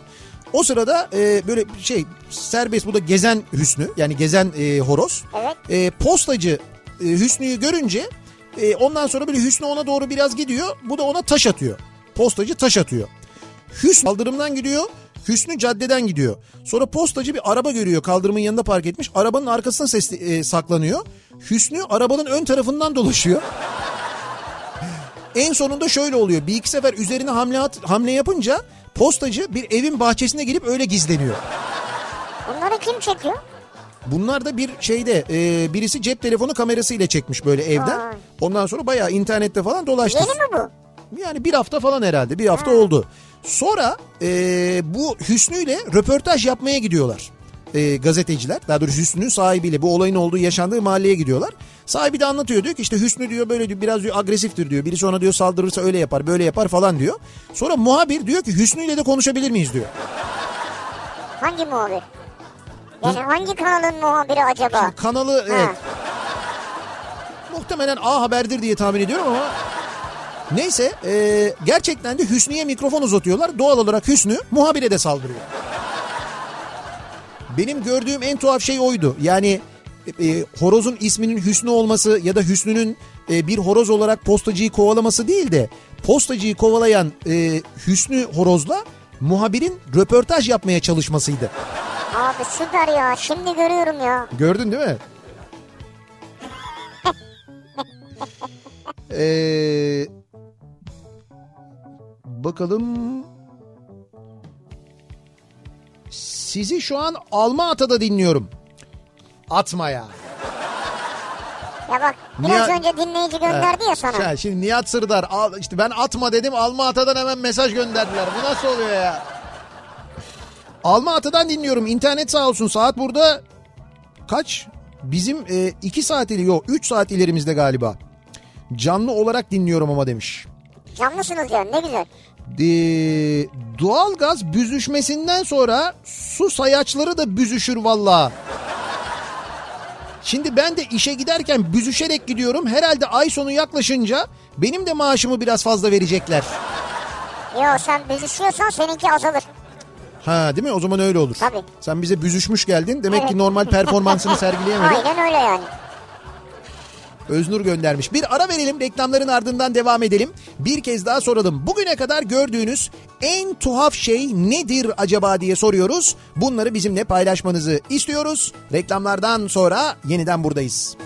O sırada e, böyle şey serbest bu da gezen Hüsnü yani gezen e, horoz. Evet. E, postacı e, Hüsnü'yü görünce E, ondan sonra böyle Hüsnü ona doğru biraz gidiyor. Bu da ona taş atıyor. Postacı taş atıyor. Hüsnü kaldırımdan gidiyor. Hüsnü caddeden gidiyor. Sonra postacı bir araba görüyor kaldırımın yanında park etmiş. Arabanın arkasına sesli, e, saklanıyor. Hüsnü arabanın ön tarafından dolaşıyor. en sonunda şöyle oluyor. Bir iki sefer üzerine hamle, at, hamle yapınca postacı bir evin bahçesine girip öyle gizleniyor. Bunları kim çekiyor? Bunlar da bir şeyde e, birisi cep telefonu kamerasıyla çekmiş böyle evden. Vay. Ondan sonra bayağı internette falan dolaştı. Yeni mi bu? Yani bir hafta falan herhalde bir hafta oldu. Sonra e, bu Hüsnü ile röportaj yapmaya gidiyorlar. E, gazeteciler daha doğrusu Hüsnü'nün sahibiyle bu olayın olduğu yaşandığı mahalleye gidiyorlar. Sahibi de anlatıyor diyor ki işte Hüsnü diyor böyle diyor biraz diyor agresiftir diyor. Birisi ona diyor saldırırsa öyle yapar böyle yapar falan diyor. Sonra muhabir diyor ki Hüsnü ile de konuşabilir miyiz diyor. Hangi muhabir? Yani hangi kanalın muhabiri acaba? Kanalı evet. Muhtemelen A Haber'dir diye tahmin ediyorum ama neyse e, gerçekten de Hüsnü'ye mikrofon uzatıyorlar. Doğal olarak Hüsnü muhabire de saldırıyor. Benim gördüğüm en tuhaf şey oydu. Yani e, horozun isminin Hüsnü olması ya da Hüsnü'nün e, bir horoz olarak postacıyı kovalaması değil de postacıyı kovalayan e, Hüsnü horozla muhabirin röportaj yapmaya çalışmasıydı. Abi süper ya şimdi görüyorum ya. Gördün değil mi? Ee, bakalım. Sizi şu an Alma Ata'da dinliyorum. Atma ya. Ya bak biraz Niye- önce dinleyici gönderdi ya sana. Ya şimdi Nihat Sırdar al, işte ben atma dedim Alma Ata'dan hemen mesaj gönderdiler. Bu nasıl oluyor ya? Alma Ata'dan dinliyorum. İnternet sağ olsun. Saat burada kaç? Bizim e, iki saat ileri yok. Üç saat ilerimizde galiba. Canlı olarak dinliyorum ama demiş. Canlısınız yani ne güzel. Ee, doğalgaz büzüşmesinden sonra su sayaçları da büzüşür valla. Şimdi ben de işe giderken büzüşerek gidiyorum. Herhalde ay sonu yaklaşınca benim de maaşımı biraz fazla verecekler. Yo sen büzüşüyorsan seninki azalır. Ha değil mi? O zaman öyle olur. Tabii. Sen bize büzüşmüş geldin. Demek Evet. ki normal performansını sergileyemedin. Aynen öyle yani. Öznur göndermiş. Bir ara verelim reklamların ardından devam edelim. Bir kez daha soralım. Bugüne kadar gördüğünüz en tuhaf şey nedir acaba diye soruyoruz. Bunları bizimle paylaşmanızı istiyoruz. Reklamlardan sonra yeniden buradayız.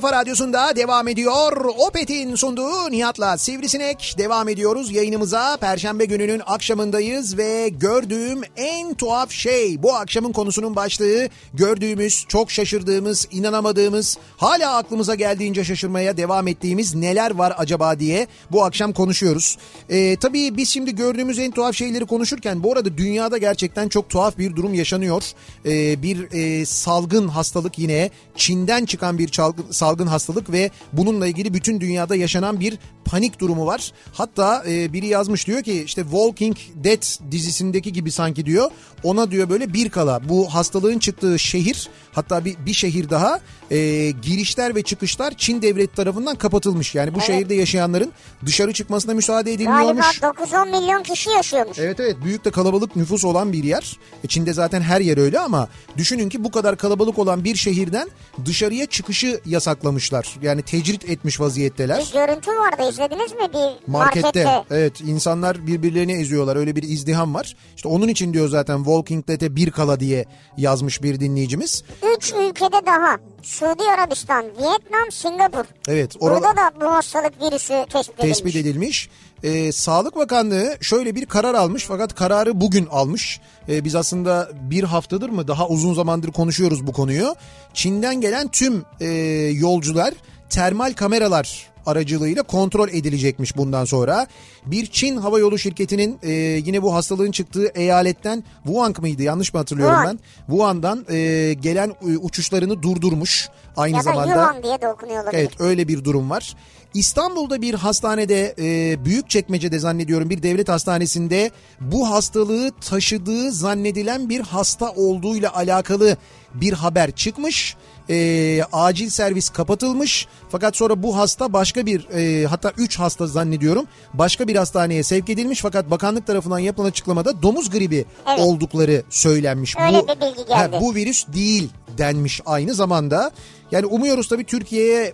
Kafa radyosunda devam ediyor. Opet'in sunduğu Nihat'la Sivrisinek devam ediyoruz yayınımıza. Perşembe gününün akşamındayız ve gördüğüm en tuhaf şey bu akşamın konusunun başlığı gördüğümüz, çok şaşırdığımız, inanamadığımız, hala aklımıza geldiğince şaşırmaya devam ettiğimiz neler var acaba diye bu akşam konuşuyoruz. Ee, tabii biz şimdi gördüğümüz en tuhaf şeyleri konuşurken bu arada dünyada gerçekten çok tuhaf bir durum yaşanıyor. Ee, bir e, salgın hastalık yine Çin'den çıkan bir çalgın, salgın hastalık ve bununla ilgili bütün dünyada yaşanan bir panik durumu var. Hatta e, biri yazmış diyor ki işte Walking Dead dizisindeki gibi sanki diyor. Ona diyor böyle bir kala bu hastalığın çıktığı şehir hatta bir, bir şehir daha e, girişler ve çıkışlar Çin devleti tarafından kapatılmış. Yani bu Evet. şehirde yaşayanların dışarı çıkmasına müsaade Galiba edilmiyormuş. 9-10 milyon kişi yaşıyormuş. Evet evet büyük de kalabalık nüfus olan bir yer. E, Çin'de zaten her yer öyle ama düşünün ki bu kadar kalabalık olan bir şehirden dışarıya çıkışı yasaklamışlar. Yani tecrit etmiş vaziyetteler. Bir görüntü vardı izlediniz mi bir Markette. markette? Evet insanlar birbirlerini eziyorlar öyle bir izdiham var. İşte onun için diyor zaten Walking Dead'e bir kala diye yazmış bir dinleyicimiz. Üç ülkede daha. Suudi Arabistan, Vietnam, Singapur. Evet orada da bu hastalık virüsü tespit edilmiş. tespit edilmiş. Ee, Sağlık Bakanlığı şöyle bir karar almış fakat kararı bugün almış. Ee, biz aslında bir haftadır mı daha uzun zamandır konuşuyoruz bu konuyu. Çin'den gelen tüm e, yolcular termal kameralar aracılığıyla kontrol edilecekmiş bundan sonra. Bir Çin havayolu şirketinin e, yine bu hastalığın çıktığı eyaletten Wuhan mıydı yanlış mı hatırlıyorum Wuhan. ben? Wuhan'dan e, gelen e, uçuşlarını durdurmuş aynı Ya da zamanda. Yuhan diye de okunuyor olabilir. Evet öyle bir durum var. İstanbul'da bir hastanede e, büyük çekmecede zannediyorum bir devlet hastanesinde bu hastalığı taşıdığı zannedilen bir hasta olduğuyla alakalı bir haber çıkmış. E, acil servis kapatılmış fakat sonra bu hasta başka bir e, hatta 3 hasta zannediyorum başka bir hastaneye sevk edilmiş fakat bakanlık tarafından yapılan açıklamada domuz gribi Evet. oldukları söylenmiş. Öyle bir bilgi geldi. bu virüs değil denmiş aynı zamanda. Yani umuyoruz tabii Türkiye'ye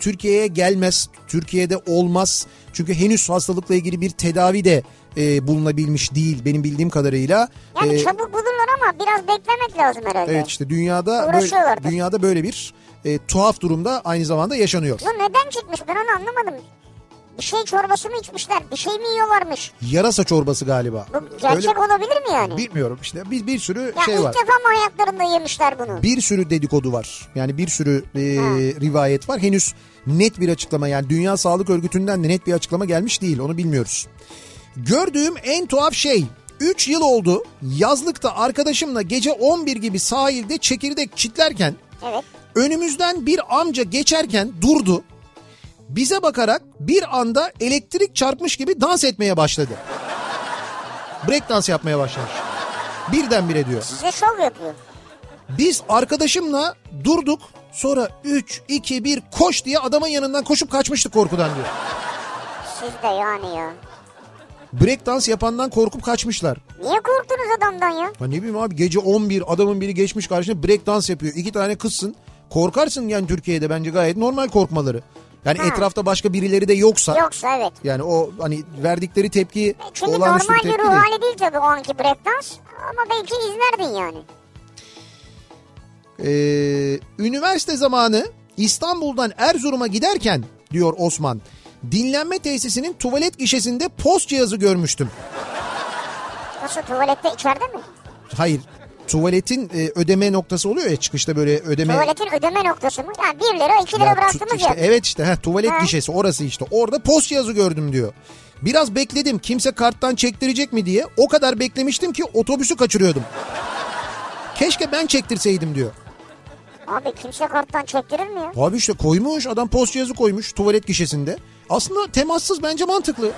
Türkiye'ye gelmez, Türkiye'de olmaz. Çünkü henüz hastalıkla ilgili bir tedavi de e, bulunabilmiş değil benim bildiğim kadarıyla. Yani E, çabuk bulurlar ama biraz beklemek lazım herhalde. evet işte dünyada böyle, dünyada böyle bir e, tuhaf durumda aynı zamanda yaşanıyor. Bu neden çıkmış ben onu anlamadım. Bir şey çorbası mı içmişler? Bir şey mi yiyorlarmış? Yarasa çorbası galiba. Bu gerçek olabilir mi yani? Bilmiyorum işte bir, bir sürü ya şey ilk var. defa mı hayatlarında yemişler bunu? bir sürü dedikodu var. Yani bir sürü e, rivayet var. Henüz net bir açıklama yani Dünya Sağlık Örgütü'nden de net bir açıklama gelmiş değil. Onu bilmiyoruz. Gördüğüm en tuhaf şey 3 yıl oldu. Yazlıkta arkadaşımla gece 11 gibi sahilde çekirdek çitlerken Evet. önümüzden bir amca geçerken durdu. Bize bakarak bir anda elektrik çarpmış gibi dans etmeye başladı. Break dans yapmaya başlamış. Birdenbire diyor. Size şov yapıyor. Biz arkadaşımla durduk. Sonra 3, 2, 1 koş diye adamın yanından koşup kaçmıştık korkudan diyor. Siz de yani ya. Break dans yapandan korkup kaçmışlar. Niye korktunuz adamdan ya? Ha ne bileyim abi gece 11 adamın biri geçmiş karşına break dans yapıyor. İki tane kızsın. Korkarsın yani Türkiye'de bence gayet normal korkmaları. Yani Ha. etrafta başka birileri de yoksa. Yoksa evet. Yani o hani verdikleri tepki Çünkü olağanüstü normal bir ruh hali değil tabii o anki breakdance. Ama belki izlerdin yani. Ee, üniversite zamanı İstanbul'dan Erzurum'a giderken diyor Osman dinlenme tesisinin tuvalet gişesinde post cihazı görmüştüm. Nasıl tuvalette içeride mi? Hayır tuvaletin e, ödeme noktası oluyor ya çıkışta böyle ödeme. Tuvaletin ödeme noktası mı? Yani 1 lira 2 lira Ya bıraktığımız işte, yer. Evet işte heh, tuvalet Ha. gişesi orası işte orada post cihazı gördüm diyor. Biraz bekledim kimse karttan çektirecek mi diye o kadar beklemiştim ki otobüsü kaçırıyordum. Keşke ben çektirseydim diyor. Abi kimse karttan çektirir mi ya? Abi işte koymuş adam post cihazı koymuş tuvalet gişesinde. Aslında temassız bence mantıklı.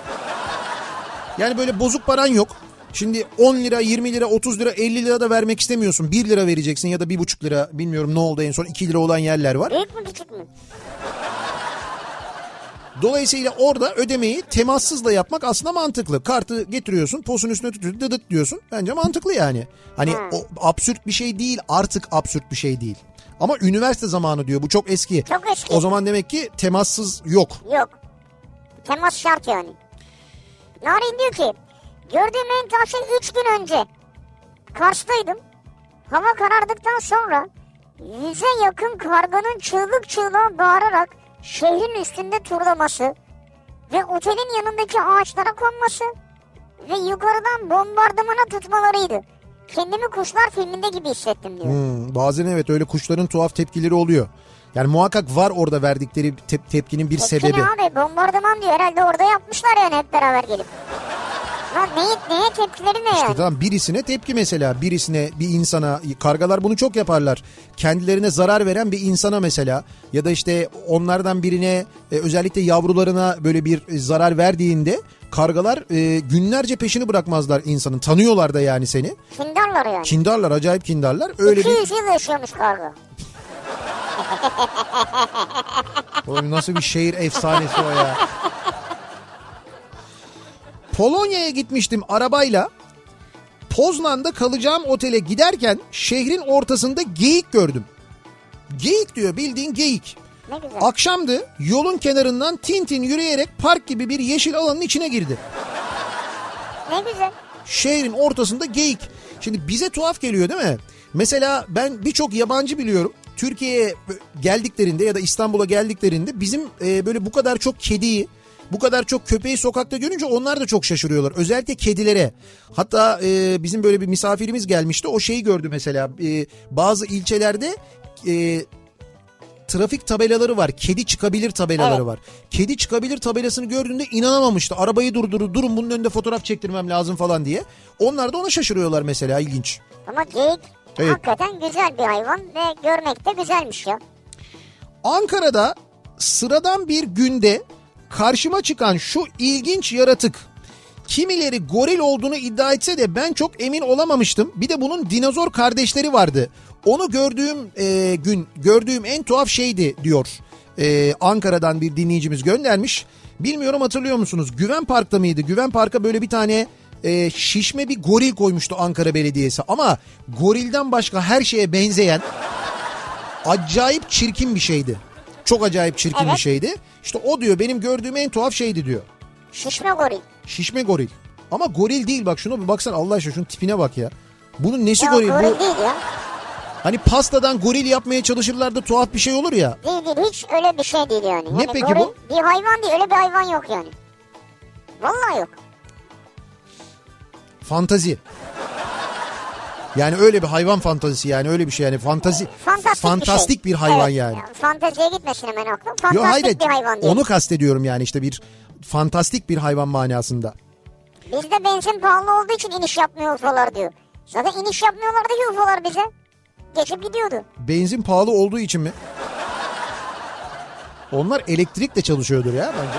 Yani böyle bozuk paran yok. Şimdi 10 lira, 20 lira, 30 lira, 50 lira da vermek istemiyorsun. 1 lira vereceksin ya da 1,5 lira bilmiyorum ne oldu en son 2 lira olan yerler var. Büyük mü küçük mü? Dolayısıyla orada ödemeyi temassızla yapmak aslında mantıklı. Kartı getiriyorsun, posun üstüne tutuyorsun, dıdıt diyorsun. Bence mantıklı yani. Hani o absürt bir şey değil, artık absürt bir şey değil. Ama üniversite zamanı diyor. Bu çok eski. Çok eski. O zaman demek ki temassız yok. Yok. Temas şart yani. Narin diyor ki gördüğüm en şey 3 gün önce. Kars'taydım. Hava karardıktan sonra yüze yakın karganın çığlık çığlığa bağırarak şehrin üstünde turlaması ve otelin yanındaki ağaçlara konması ve yukarıdan bombardımana tutmalarıydı. Kendimi kuşlar filminde gibi hissettim diyor. Hmm, bazen evet öyle kuşların tuhaf tepkileri oluyor. Yani muhakkak var orada verdikleri tep- tepkinin bir Tepki sebebi. ne abi bombardıman diyor herhalde orada yapmışlar yani hep beraber gelip. Lan neye, neye tepkileri ne İşte yani? tamam birisine tepki mesela birisine bir insana kargalar bunu çok yaparlar. Kendilerine zarar veren bir insana mesela ya da işte onlardan birine e, özellikle yavrularına böyle bir e, zarar verdiğinde kargalar e, günlerce peşini bırakmazlar insanın. Tanıyorlar da yani seni. Kindarlar yani. Kindarlar acayip kindarlar. Öyle bir 200 yıl yaşıyormuş karga. Oğlum nasıl bir şehir efsanesi o ya. Polonya'ya gitmiştim arabayla. Poznan'da kalacağım otele giderken şehrin ortasında geyik gördüm. Geyik diyor bildiğin geyik. Ne güzel. Akşamdı yolun kenarından tintin yürüyerek park gibi bir yeşil alanın içine girdi. Ne güzel. Şehrin ortasında geyik. Şimdi bize tuhaf geliyor değil mi? Mesela ben birçok yabancı biliyorum. Türkiye'ye geldiklerinde ya da İstanbul'a geldiklerinde bizim e, böyle bu kadar çok kediyi, bu kadar çok köpeği sokakta görünce onlar da çok şaşırıyorlar. Özellikle kedilere. Hatta e, bizim böyle bir misafirimiz gelmişti. O şeyi gördü mesela. E, bazı ilçelerde e, trafik tabelaları var. Kedi çıkabilir tabelaları Evet. var. Kedi çıkabilir tabelasını gördüğünde inanamamıştı. Arabayı durdurdu. Durun bunun önünde fotoğraf çektirmem lazım falan diye. Onlar da ona şaşırıyorlar mesela ilginç. Ama geyik Evet. hakikaten güzel bir hayvan ve görmek de güzelmiş ya. Ankara'da sıradan bir günde karşıma çıkan şu ilginç yaratık kimileri goril olduğunu iddia etse de ben çok emin olamamıştım. Bir de bunun dinozor kardeşleri vardı. Onu gördüğüm e, gün gördüğüm en tuhaf şeydi diyor. E, Ankara'dan bir dinleyicimiz göndermiş. Bilmiyorum hatırlıyor musunuz? Güven Park'ta mıydı? Güven Park'a böyle bir tane e, şişme bir goril koymuştu Ankara Belediyesi. Ama gorilden başka her şeye benzeyen acayip çirkin bir şeydi. Çok acayip çirkin Evet. bir şeydi. İşte o diyor benim gördüğüm en tuhaf şeydi diyor. Şişme goril. Şişme goril. Ama goril değil bak şuna bir baksana Allah aşkına şunun tipine bak ya. Bunun nesi Ya goril? goril Bu değil ya. hani pastadan goril yapmaya çalışırlar da tuhaf bir şey olur ya. Değil değil hiç öyle bir şey değil yani. Ne yani peki goril bu? Bir hayvan değil öyle bir hayvan yok yani. Vallahi yok. Fantazi. Yani öyle bir hayvan fantazisi yani öyle bir şey yani fantazi Fantastik, fantastik bir, bir, şey. hayvan Evet, yani. Fanteziye gitmesin hemen aklım. Yo Fantastik hayır bir hayvan değil. onu kastediyorum yani işte bir fantastik bir hayvan manasında. Bizde benzin pahalı olduğu için iniş yapmıyor UFO'lar diyor. Zaten iniş yapmıyorlardı ki UFO'lar bize. Geçip gidiyordu. Benzin pahalı olduğu için mi? Onlar elektrikle çalışıyordur ya bence.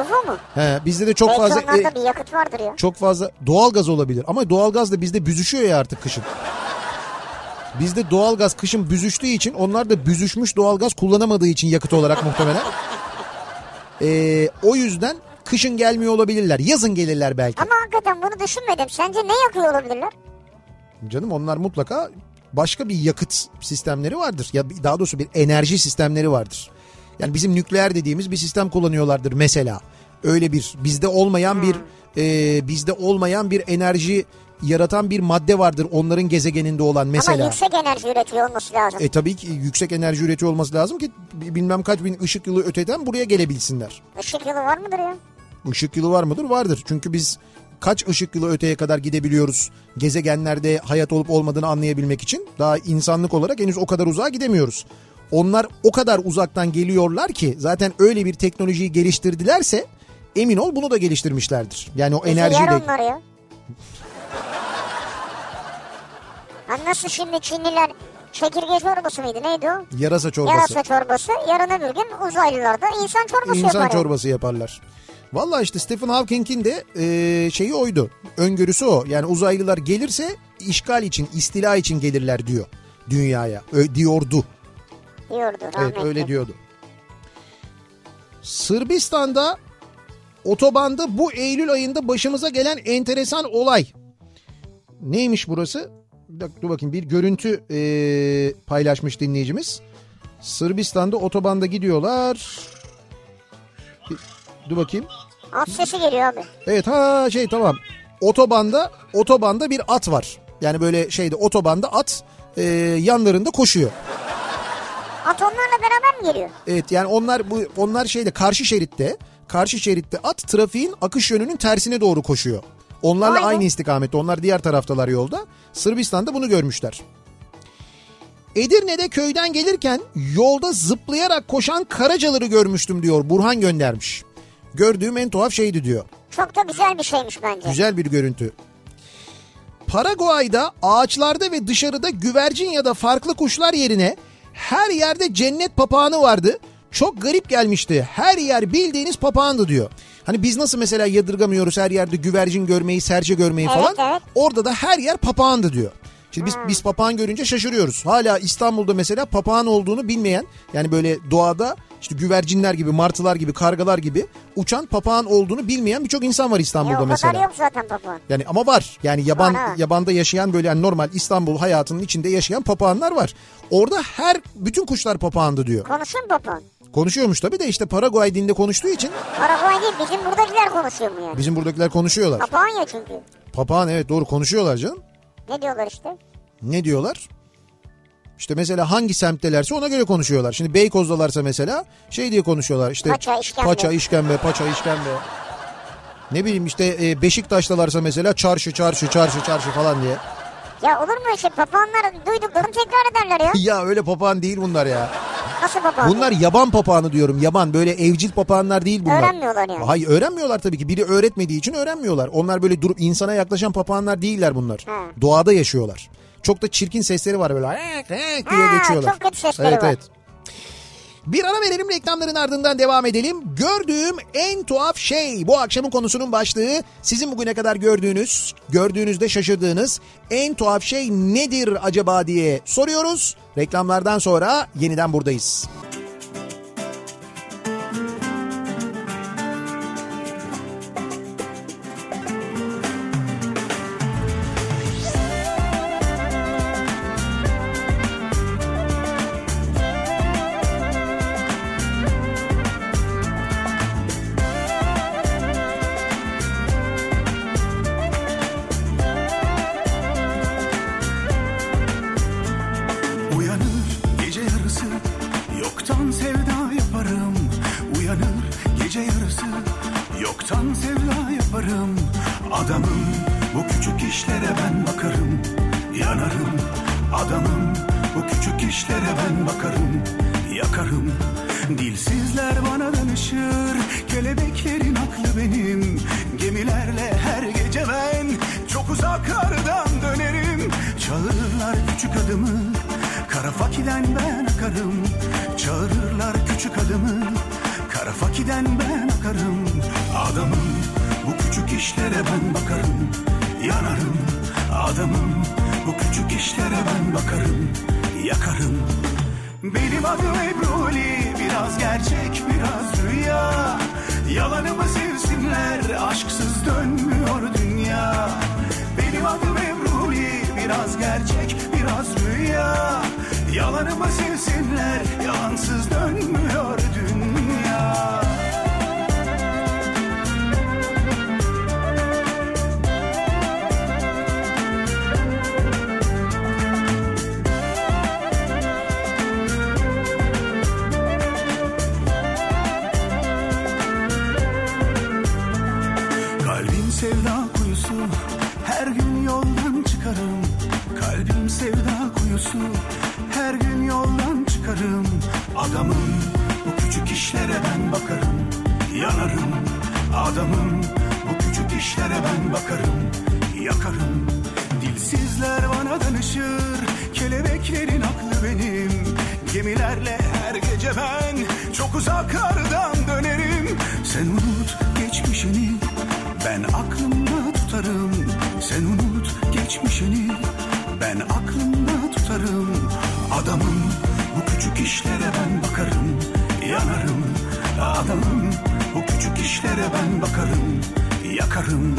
UFO mu? He, bizde de çok Belki fazla e, bir yakıt vardır ya. çok fazla doğalgaz olabilir ama doğalgaz da bizde büzüşüyor ya artık kışın. Bizde doğalgaz kışın büzüştüğü için onlar da büzüşmüş doğalgaz kullanamadığı için yakıt olarak muhtemelen. Ee, o yüzden kışın gelmiyor olabilirler. Yazın gelirler belki. Ama hakikaten bunu düşünmedim. Sence ne yakıyor olabilirler? Canım onlar mutlaka başka bir yakıt sistemleri vardır. Ya daha doğrusu bir enerji sistemleri vardır. Yani bizim nükleer dediğimiz bir sistem kullanıyorlardır mesela. Öyle bir bizde olmayan bir e, bizde olmayan bir enerji yaratan bir madde vardır onların gezegeninde olan Ama mesela. yüksek enerji üretiyor olması lazım. E tabii ki yüksek enerji üretiyor olması lazım ki bilmem kaç bin ışık yılı öteden buraya gelebilsinler. Işık yılı var mıdır ya? Işık yılı var mıdır? Vardır. Çünkü biz kaç ışık yılı öteye kadar gidebiliyoruz gezegenlerde hayat olup olmadığını anlayabilmek için. Daha insanlık olarak henüz o kadar uzağa gidemiyoruz. Onlar o kadar uzaktan geliyorlar ki zaten öyle bir teknolojiyi geliştirdilerse emin ol bunu da geliştirmişlerdir. Yani o yer enerjiyle onlar ya. Ha nasıl şimdi Çinliler çekirge çorbası mıydı neydi o? yarasa çorbası. Yarasa çorbası. Yarın öbür gün uzaylılar da insan çorbası İnsan yapar. çorbası yaparlar. Valla işte Stephen Hawking'in de e, şeyi oydu. Öngörüsü o. Yani uzaylılar gelirse işgal için, istila için gelirler diyor dünyaya. Ö, diyordu. Diyordu Evet rahmetli. öyle diyordu. Sırbistan'da otobanda bu Eylül ayında başımıza gelen enteresan olay. Neymiş burası? Bir dakika dur bakayım bir görüntü e, paylaşmış dinleyicimiz. Sırbistan'da otobanda gidiyorlar. Bir- Dur bakayım. At sesi geliyor abi. Evet ha şey tamam. Otobanda otobanda bir at var. Yani böyle şeyde otobanda at e, yanlarında koşuyor. At onlarla beraber mi geliyor? Evet yani onlar bu onlar şeyde karşı şeritte karşı şeritte at trafiğin akış yönünün tersine doğru koşuyor. Onlarla aynı istikamette. Onlar diğer taraftalar yolda. Sırbistan'da bunu görmüşler. Edirne'de köyden gelirken yolda zıplayarak koşan karacaları görmüştüm diyor. Burhan göndermiş. Gördüğüm en tuhaf şeydi diyor. Çok da güzel bir şeymiş bence. Güzel bir görüntü. Paraguay'da ağaçlarda ve dışarıda güvercin ya da farklı kuşlar yerine her yerde cennet papağanı vardı. Çok garip gelmişti. Her yer bildiğiniz papağandı diyor. Hani biz nasıl mesela yadırgamıyoruz her yerde güvercin görmeyi, serçe görmeyi Evet, falan. evet. Orada da her yer papağandı diyor. Şimdi biz, biz papağan görünce şaşırıyoruz. Hala İstanbul'da mesela papağan olduğunu bilmeyen yani böyle doğada işte güvercinler gibi, martılar gibi, kargalar gibi uçan papağan olduğunu bilmeyen birçok insan var E, İstanbul'da o mesela. yok zaten papağan. Yani ama var. Yani yaban Var, yabanda yaşayan böyle yani normal İstanbul hayatının içinde yaşayan papağanlar var. Orada her bütün kuşlar papağandı diyor. Konuşun papağan. Konuşuyormuş tabii de işte Paraguay dilinde konuştuğu için Paraguay değil bizim buradakiler konuşuyor mu yani? bizim buradakiler konuşuyorlar. Papağan ya çünkü. Papağan evet doğru konuşuyorlar canım. Ne diyorlar işte? Ne diyorlar? İşte mesela hangi semttelerse ona göre konuşuyorlar. Şimdi Beykoz'dalarsa mesela şey diye konuşuyorlar. İşte Paça, işkembe. Paça, işkembe, paça, işkembe. Ne bileyim işte e, Beşiktaş'talarsa mesela çarşı, çarşı, çarşı, çarşı falan diye. Ya olur mu öyle şey? Papağanlar duyduklarını tekrar ederler ya. ya öyle papağan değil bunlar ya. Nasıl papağan? Bunlar yaban papağanı diyorum yaban böyle evcil papağanlar değil bunlar. Öğrenmiyorlar yani. Hayır öğrenmiyorlar tabii ki biri öğretmediği için öğrenmiyorlar. Onlar böyle durup insana yaklaşan papağanlar değiller bunlar. Hı. Doğada yaşıyorlar. Çok da çirkin sesleri var böyle "Ek, ek" diye Ha, geçiyorlar. çok kötü sesleri evet, var. Evet. Bir ara verelim reklamların ardından devam edelim. Gördüğüm en tuhaf şey bu akşamın konusunun başlığı. Sizin bugüne kadar gördüğünüz, gördüğünüzde şaşırdığınız en tuhaf şey nedir acaba diye soruyoruz. Reklamlardan sonra yeniden buradayız. Uyanır Çağırırlar küçük adımı. Kara fakiden ben akarım Çağırırlar küçük adımı. Kara fakiden ben akarım Adamım. Bu küçük işlere ben bakarım Yanarım. Adamım Bu küçük işlere ben bakarım Yakarım. Benim adım Ebruli Biraz gerçek biraz rüya. Yalanımı sevsinler Aşksız dönmüyor dünya. Benim adım Biraz gerçek biraz rüya. Yalanımı sevsinler Yalansız dönmüyor kuyusu Her gün yoldan çıkarım. Adamım bu küçük işlere ben bakarım. Yanarım. Adamım Bu küçük işlere ben bakarım. Yakarım. Dilsizler bana danışır. Kelebeklerin aklı benim. Gemilerle her gece ben Çok uzaklardan dönerim. Sen unut geçmişini Ben aklımda tutarım. Sen unut geçmişini Ben aklımda tutarım. Adamım bu küçük işlere ben bakarım. Yanarım. Adamım Bu küçük işlere ben bakarım. Yakarım.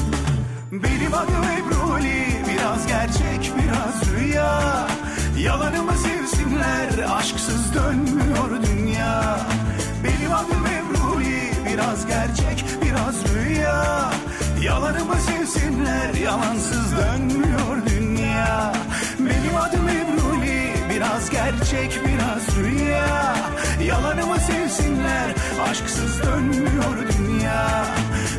Benim adım Ebruli Biraz gerçek biraz rüya. Yalanımı sevsinler Aşksız dönmüyor dünya. Benim adım Ebruli Biraz gerçek biraz rüya. Yalanımı sevsinler Yalansız dönmüyor dünya. Benim adım Biraz gerçek biraz rüya. Yalanımı sevsinler Aşksız dönmüyor dünya.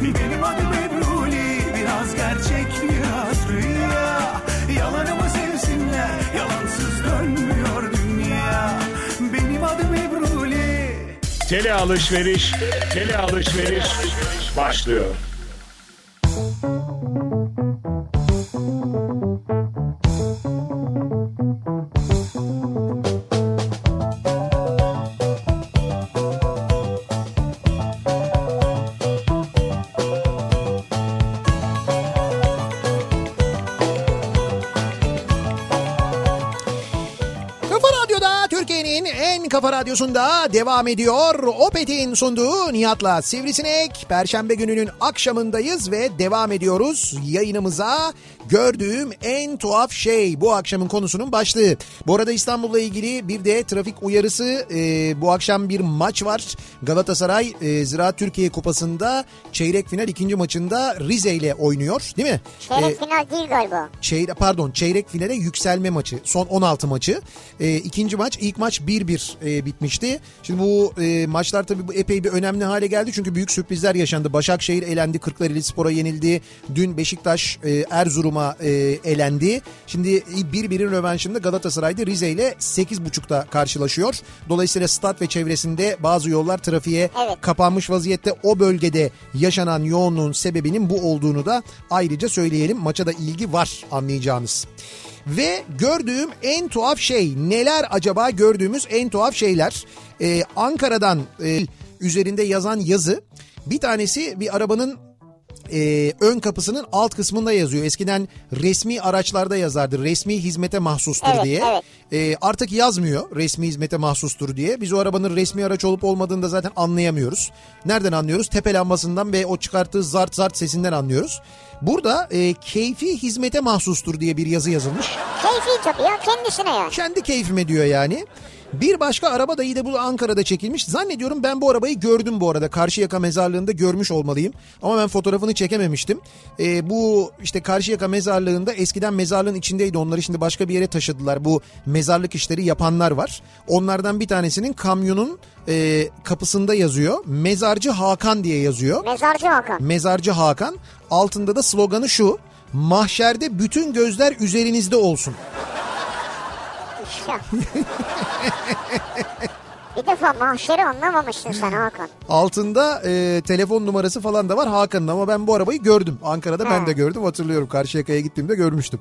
Benim adım Ebruli Biraz gerçek biraz rüya. Yalanımı sevsinler Yalansız dönmüyor dünya. Benim adım Ebruli. Tele alışveriş, tele alışveriş başlıyor. Türkiye'nin en kafa radyosunda devam ediyor. Opet'in sunduğu Nihat'la Sivrisinek. Perşembe gününün akşamındayız ve devam ediyoruz yayınımıza. Gördüğüm en tuhaf şey bu akşamın konusunun başlığı. Bu arada İstanbul'la ilgili bir de trafik uyarısı. Ee, bu akşam bir maç var. Galatasaray e, Ziraat Türkiye Kupası'nda çeyrek final ikinci maçında Rize ile oynuyor değil mi? Çeyrek Ee, final değil galiba. çeyrek pardon çeyrek finale yükselme maçı son 16 maçı. Ee, ikinci maç ilk maç 1-1 e, bitmişti. Şimdi bu e, maçlar tabii bu epey bir önemli hale geldi. Çünkü büyük sürprizler yaşandı. Başakşehir elendi. Kırklareli Spor'a yenildi. Dün Beşiktaş e, Erzurum'a e, elendi. Şimdi birbirinin rövanşında Galatasaray'da Rize ile 8.30'da karşılaşıyor. Dolayısıyla stat ve çevresinde bazı yollar trafiğe Evet. kapanmış vaziyette. O bölgede yaşanan yoğunluğun sebebinin bu olduğunu da ayrıca söyleyelim. Maça da ilgi var anlayacağınız. Ve gördüğüm en tuhaf şey neler acaba gördüğümüz en tuhaf şeyler Ee, Ankara'dan e, üzerinde yazan yazı bir tanesi bir arabanın e, ön kapısının alt kısmında yazıyor. Eskiden resmi araçlarda yazardı. Resmi hizmete mahsustur Evet, diye. evet. E, artık yazmıyor resmi hizmete mahsustur diye. Biz o arabanın resmi araç olup olmadığını da zaten anlayamıyoruz. Nereden anlıyoruz? Tepe lambasından ve o çıkarttığı zart zart sesinden anlıyoruz. Burada e, keyfi hizmete mahsustur diye bir yazı yazılmış. Keyfi tabii ya kendisine yani. Kendi keyfime diyor yani. Bir başka araba da yine bu Ankara'da çekilmiş. Zannediyorum ben bu arabayı gördüm bu arada. Karşıyaka mezarlığında görmüş olmalıyım. Ama ben fotoğrafını çekememiştim. Ee, bu işte Karşıyaka mezarlığında eskiden mezarlığın içindeydi. Onları şimdi başka bir yere taşıdılar. Bu mezarlık işleri yapanlar var. Onlardan bir tanesinin kamyonun e, kapısında yazıyor. Mezarcı Hakan diye yazıyor. Mezarcı Hakan. Mezarcı Hakan. Altında da sloganı şu. Mahşerde bütün gözler üzerinizde olsun. Bir defa mahşeri anlamamışsın sen Hakan. Altında e, telefon numarası falan da var Hakan'ın ama ben bu arabayı gördüm. Ankara'da ben Ha. de gördüm hatırlıyorum. Karşıyaka'ya gittiğimde görmüştüm.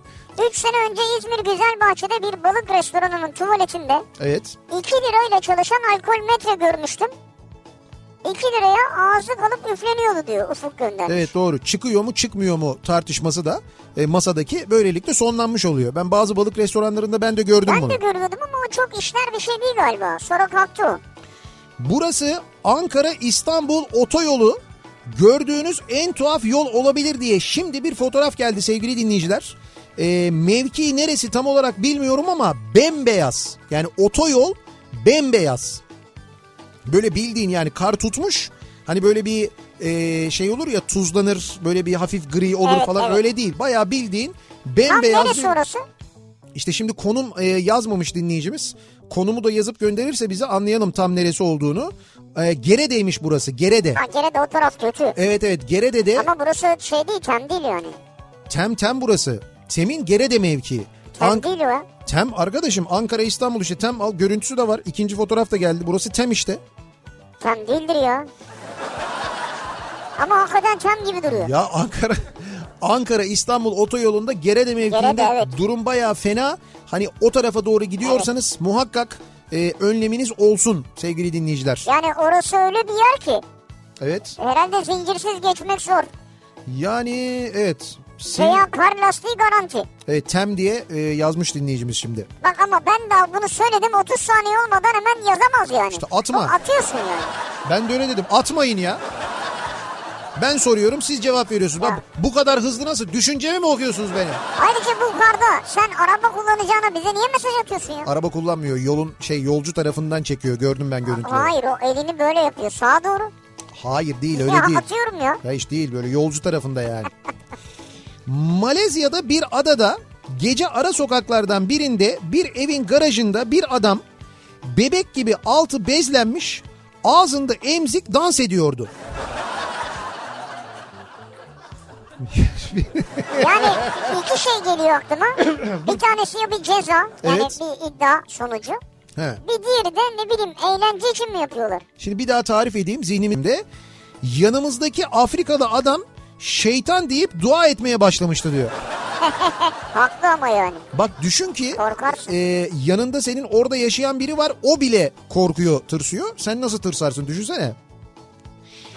3 sene önce İzmir Güzelbahçe'de bir balık restoranının tuvaletinde Evet. 2 lirayla çalışan alkol metre görmüştüm. 2 liraya ağzı kalıp üfleniyordu diyor Ufuk göndermiş. Evet doğru. Çıkıyor mu çıkmıyor mu tartışması da e, masadaki böylelikle sonlanmış oluyor. Ben bazı balık restoranlarında ben de gördüm Ben bunu. de görüyordum ama o çok işler bir şey değil galiba. Sonra kalktı o. Burası Ankara İstanbul otoyolu. Gördüğünüz en tuhaf yol olabilir diye şimdi bir fotoğraf geldi sevgili dinleyiciler. E, mevki neresi tam olarak bilmiyorum ama bembeyaz. Yani otoyol bembeyaz. Böyle bildiğin yani kar tutmuş. Hani böyle bir e, şey olur ya tuzlanır böyle bir hafif gri olur Evet, falan evet. öyle değil. Bayağı bildiğin Tam bembeyaz. neresi bir- orası? İşte şimdi konum e, yazmamış dinleyicimiz. Konumu da yazıp gönderirse bize anlayalım tam neresi olduğunu. E, Gerede'ymiş burası Gerede. Ha gene de o taraf kötü. Evet evet Gerede'de Ama burası şey değil tem değil yani. Tem Tem burası. Tem'in Gerede mevkii. Tem An- değil o. Tem arkadaşım Ankara İstanbul işte Tem al görüntüsü de var. İkinci fotoğraf da geldi. Burası Tem işte. Tem değildir ya. Ama hakikaten tem gibi duruyor. Ya Ankara Ankara İstanbul otoyolunda Gerede mevkiinde Gerede, evet. durum bayağı fena. Hani o tarafa doğru gidiyorsanız muhakkak e, önleminiz olsun sevgili dinleyiciler. Yani orası öyle bir yer ki Evet. herhalde zincirsiz geçmek zor. Yani evet. Sim- Veya kar lastiği garanti. Evet, tem diye e, yazmış dinleyicimiz şimdi. Bak ama ben daha bunu söyledim 30 saniye olmadan hemen yazamaz yani. İşte atma. O atıyorsun yani. Ben de öyle dedim. Atmayın ya. Ben soruyorum siz cevap veriyorsunuz. Bak, bu kadar hızlı nasıl? Düşüncemi mi okuyorsunuz benim? Ayrıca bu karda sen araba kullanacağına bize niye mesaj atıyorsun ya? Araba kullanmıyor. Yolun şey yolcu tarafından çekiyor. Gördüm ben görüntüleri. Hayır o elini böyle yapıyor sağa doğru. Hayır değil öyle ya değil. atıyorum ya. Ya hiç değil böyle yolcu tarafında yani. Malezya'da bir adada gece ara sokaklardan birinde bir evin garajında bir adam bebek gibi altı bezlenmiş ağzında emzik dans ediyordu. Yani iki şey geliyor aklıma. bir tanesi ya bir ceza yani Evet. bir iddia sonucu. He. Bir diğeri de ne bileyim eğlence için mi yapıyorlar? Şimdi bir daha tarif edeyim zihnimde. Yanımızdaki Afrikalı adam şeytan deyip dua etmeye başlamıştı diyor. Haklı ama yani. Bak düşün ki Korkarsın. e, yanında senin orada yaşayan biri var o bile korkuyor tırsıyor. Sen nasıl tırsarsın düşünsene.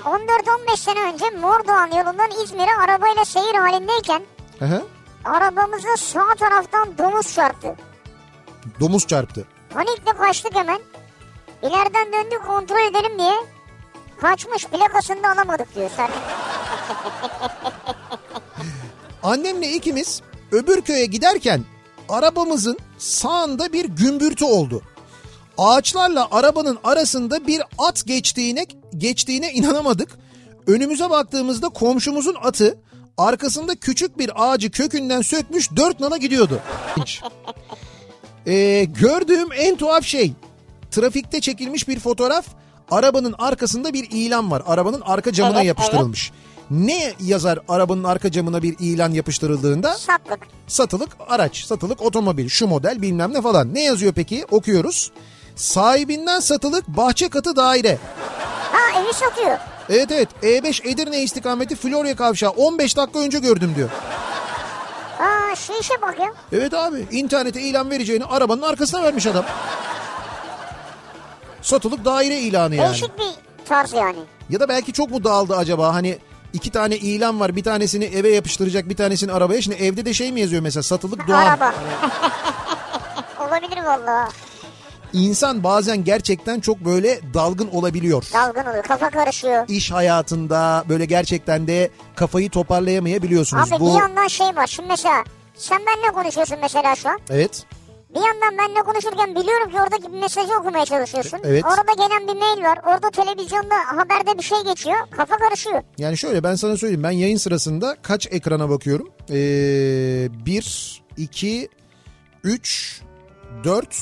14-15 sene önce Mordoğan yolundan İzmir'e arabayla seyir halindeyken Hı hı. arabamıza sağ taraftan domuz çarptı. Domuz çarptı. Panikle kaçtık hemen. İleriden döndük kontrol edelim diye. Kaçmış plakasını da alamadık diyor sen. Annemle ikimiz öbür köye giderken arabamızın sağında bir gümbürtü oldu. Ağaçlarla arabanın arasında bir at geçtiğine geçtiğine inanamadık. Önümüze baktığımızda komşumuzun atı arkasında küçük bir ağacı kökünden sökmüş dört nala gidiyordu. Ee, gördüğüm en tuhaf şey trafikte çekilmiş bir fotoğraf. Arabanın arkasında bir ilan var. Arabanın arka camına Evet, yapıştırılmış. Ne yazar arabanın arka camına bir ilan yapıştırıldığında? Satlık. Satılık araç, satılık otomobil, şu model bilmem ne falan. Ne yazıyor peki? Okuyoruz. Sahibinden satılık bahçe katı daire. Ha evi satıyor. Evet evet E5 Edirne istikameti Florya kavşağı 15 dakika önce gördüm diyor. Aa şu işe bak ya. Evet abi internete ilan vereceğini arabanın arkasına vermiş adam. Satılık daire ilanı yani. Değişik bir tarz yani. Ya da belki çok mu dağıldı acaba hani iki tane ilan var bir tanesini eve yapıştıracak bir tanesini arabaya. Şimdi evde de şey mi yazıyor mesela satılık doğan. Araba. Olabilir valla. İnsan bazen gerçekten çok böyle dalgın olabiliyor. Dalgın oluyor. Kafa karışıyor. İş hayatında böyle gerçekten de kafayı toparlayamayabiliyorsunuz. Abi Bu bir yandan şey var. Şimdi mesela sen benimle konuşuyorsun mesela şu an. Evet. Bir yandan benimle konuşurken biliyorum ki oradaki bir mesajı okumaya çalışıyorsun. Evet. Orada gelen bir mail var. Orada televizyonda haberde bir şey geçiyor. Kafa karışıyor. Yani şöyle ben sana söyleyeyim ben yayın sırasında kaç ekrana bakıyorum? Ee, 1, 2, 3, 4,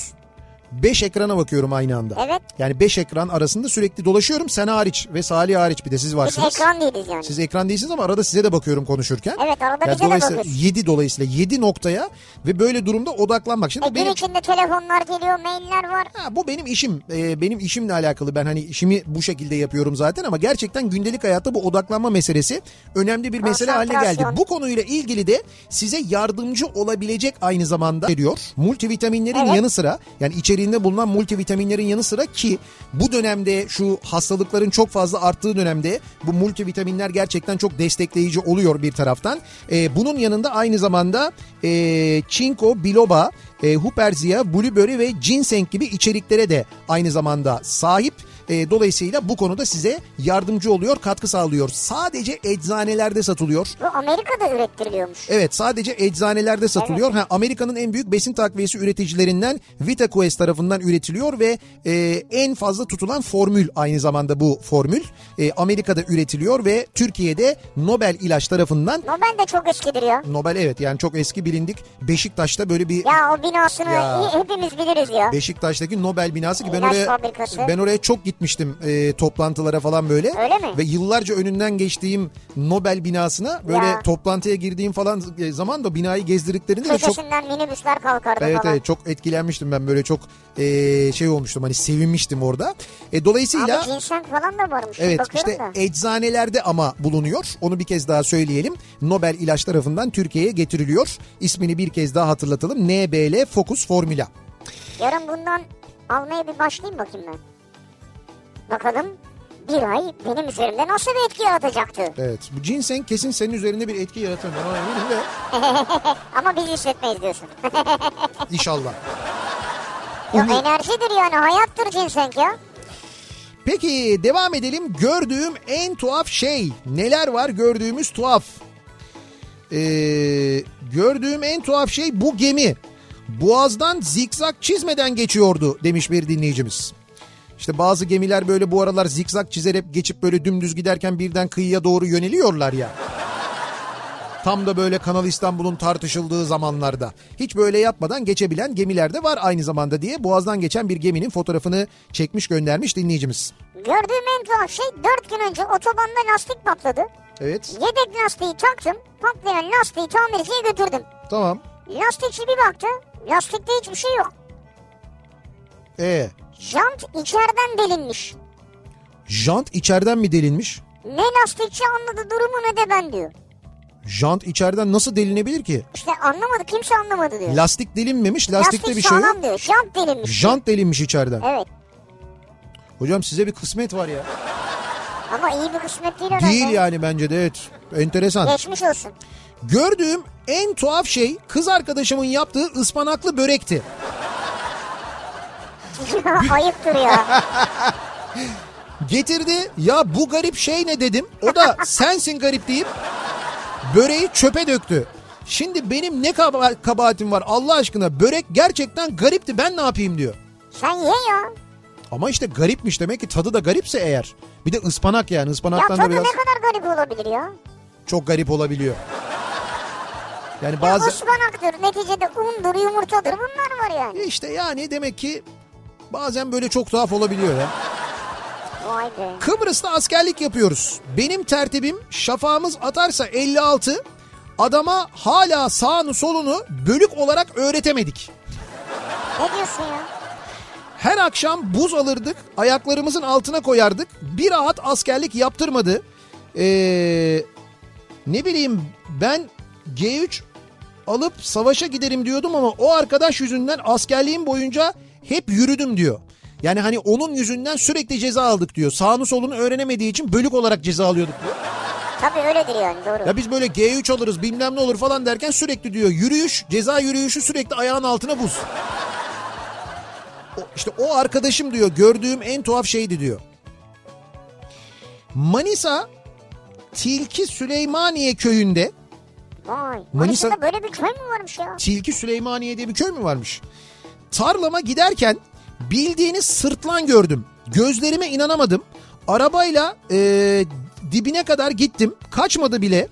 5 ekrana bakıyorum aynı anda. Evet. Yani 5 ekran arasında sürekli dolaşıyorum sen hariç ve Salih hariç bir de siz Biz varsınız. ekran değiliz yani. Siz ekran değilsiniz ama arada size de bakıyorum konuşurken. Evet arada Yani bize de dolayısıyla bakıyorsun. 7 dolayısıyla 7 noktaya ve böyle durumda odaklanmak. Şimdi E, gün benim içinde telefonlar geliyor, mailler var. Ha, bu benim işim. Ee, benim işimle alakalı. Ben hani işimi bu şekilde yapıyorum zaten ama gerçekten gündelik hayatta bu odaklanma meselesi önemli bir mesele haline geldi. Bu konuyla ilgili de size yardımcı olabilecek aynı zamanda veriyor. Multivitaminlerin Evet. yanı sıra yani içeriğinde bulunan multivitaminlerin yanı sıra ki bu dönemde şu hastalıkların çok fazla arttığı dönemde bu multivitaminler gerçekten çok destekleyici oluyor bir taraftan. Ee, bunun yanında aynı zamanda e, çinko, biloba, e, huperzia, blueberry ve ginseng gibi içeriklere de aynı zamanda sahip. E, dolayısıyla bu konuda size yardımcı oluyor, katkı sağlıyor. Sadece eczanelerde satılıyor. Bu Amerika'da ürettiriliyormuş. Evet sadece eczanelerde satılıyor. Ha, Amerika'nın en büyük besin takviyesi üreticilerinden VitaQuest tarafından üretiliyor ve e, en fazla tutulan formül aynı zamanda bu formül. E, Amerika'da üretiliyor ve Türkiye'de Nobel İlaç tarafından Nobel de çok eskidir ya. Nobel evet yani çok eski bilindik Beşiktaş'ta böyle bir Ya o binasını Ya. hepimiz biliriz ya. Beşiktaş'taki Nobel binası ki ben İlaç oraya fabrikası. ben oraya çok gitmiştim e, toplantılara falan böyle. Öyle mi? Ve yıllarca önünden geçtiğim Nobel binasına böyle Ya. toplantıya girdiğim falan e, zaman da binayı gezdirdiklerinde de çok minibüsler kalkardı Evet falan. evet çok etkilenmiştim ben böyle çok e, şey olmuştum hani sevinmiştim orada. E, dolayısıyla Abi ginseng falan da varmış. Evet işte da. eczanelerde ama bulunuyor. Onu bir kez daha söyleyelim. Nobel ilaç tarafından Türkiye'ye getiriliyor. İsmini bir kez daha hatırlatalım. NBL Focus Formula. Yarın bundan almaya bir başlayayım bakayım ben. Bakalım bir ay benim üzerimde nasıl bir etki yaratacaktı. Evet bu ginseng kesin senin üzerinde bir etki yaratır. Ona eminim de Ama biz hissetmeyiz diyorsun. inşallah. ya Umu- enerjidir yani hayattır ginseng ya. Peki devam edelim. Gördüğüm en tuhaf şey. Neler var gördüğümüz tuhaf? Ee, gördüğüm en tuhaf şey bu gemi. Boğazdan zikzak çizmeden geçiyordu demiş bir dinleyicimiz. İşte bazı gemiler böyle bu aralar zikzak çizerek geçip böyle dümdüz giderken birden kıyıya doğru yöneliyorlar ya. Tam da böyle Kanal İstanbul'un tartışıldığı zamanlarda. Hiç böyle yapmadan geçebilen gemiler de var aynı zamanda diye Boğaz'dan geçen bir geminin fotoğrafını çekmiş göndermiş dinleyicimiz. Gördüğüm en tuhaf şey 4 gün önce otobanda lastik patladı. Evet Yedek lastiği taktım. Patlayan lastiği tamirciye götürdüm. tamam. Lastikçi bir baktı. Lastikte hiçbir şey yok. E Jant içeriden delinmiş. jant içeriden mi delinmiş? Ne lastikçi anladı durumu ne de ben diyor. Jant içeriden nasıl delinebilir ki? İşte anlamadı kimse anlamadı diyor. Lastik delinmemiş. Lastikte Lastik bir şey yok. sağlam diyor. Jant delinmiş. Jant delinmiş içeriden. Evet. Hocam size bir kısmet var ya. Ama iyi bir kısmet değil herhalde. Değil yani bence de evet. Enteresan. Geçmiş olsun. Gördüğüm en tuhaf şey kız arkadaşımın yaptığı ıspanaklı börekti. Ayıptır ya. Getirdi ya bu garip şey ne dedim. O da sensin garip deyip böreği çöpe döktü. Şimdi benim ne kaba- kabahatim var Allah aşkına börek gerçekten garipti ben ne yapayım diyor. Sen ye ya. Ama işte garipmiş demek ki tadı da garipse eğer. Bir de ıspanak yani Ya ıspanaktan tadı da biraz ne kadar garip olabilir ya. çok garip olabiliyor. Yani Ya bazı ıspanaktır. Neticede undur, yumurtadır bunlar var yani. işte yani demek ki Bazen böyle çok tuhaf olabiliyor ya. Kıbrıs'ta askerlik yapıyoruz. Benim tertibim şafağımız atarsa 56 adama hala sağını solunu bölük olarak öğretemedik. Ne diyorsun ya? Her akşam buz alırdık ayaklarımızın altına koyardık. Bir rahat askerlik yaptırmadı. Ee, ne bileyim ben G3 alıp savaşa giderim diyordum ama o arkadaş yüzünden askerliğim boyunca hep yürüdüm diyor. Yani hani onun yüzünden sürekli ceza aldık diyor. Sağını solunu öğrenemediği için bölük olarak ceza alıyorduk diyor. Tabii öyledir yani doğru. Ya biz böyle G3 alırız bilmem ne olur falan derken sürekli diyor yürüyüş ceza yürüyüşü sürekli ayağın altına buz. İşte o arkadaşım diyor gördüğüm en tuhaf şeydi diyor. Manisa Tilki Süleymaniye köyünde Vay. Manisa- Manisa'da böyle bir köy mü varmış ya? Tilki Süleymaniye diye bir köy mü varmış? Tarlama giderken bildiğiniz sırtlan gördüm. Gözlerime inanamadım. Arabayla e, dibine kadar gittim. Kaçmadı bile.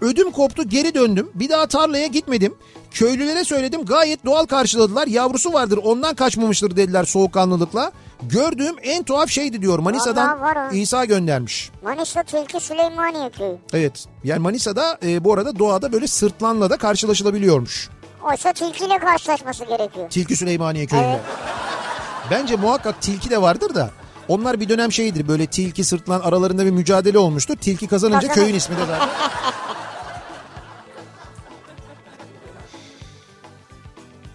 Ödüm koptu geri döndüm. Bir daha tarlaya gitmedim. Köylülere söyledim gayet doğal karşıladılar. Yavrusu vardır ondan kaçmamıştır dediler soğukkanlılıkla. Gördüğüm en tuhaf şeydi diyor. Manisa'dan. İsa göndermiş. Manisa Tilki Süleymaniye köyü. Evet yani Manisa'da e, bu arada doğada böyle sırtlanla da karşılaşılabiliyormuş. Oysa tilkiyle karşılaşması gerekiyor. Tilki Süleymaniye köyünde. Evet. Bence muhakkak tilki de vardır da onlar bir dönem şeydir böyle tilki sırtlan aralarında bir mücadele olmuştur. Tilki kazanınca Kazanır. köyün ismi de zaten.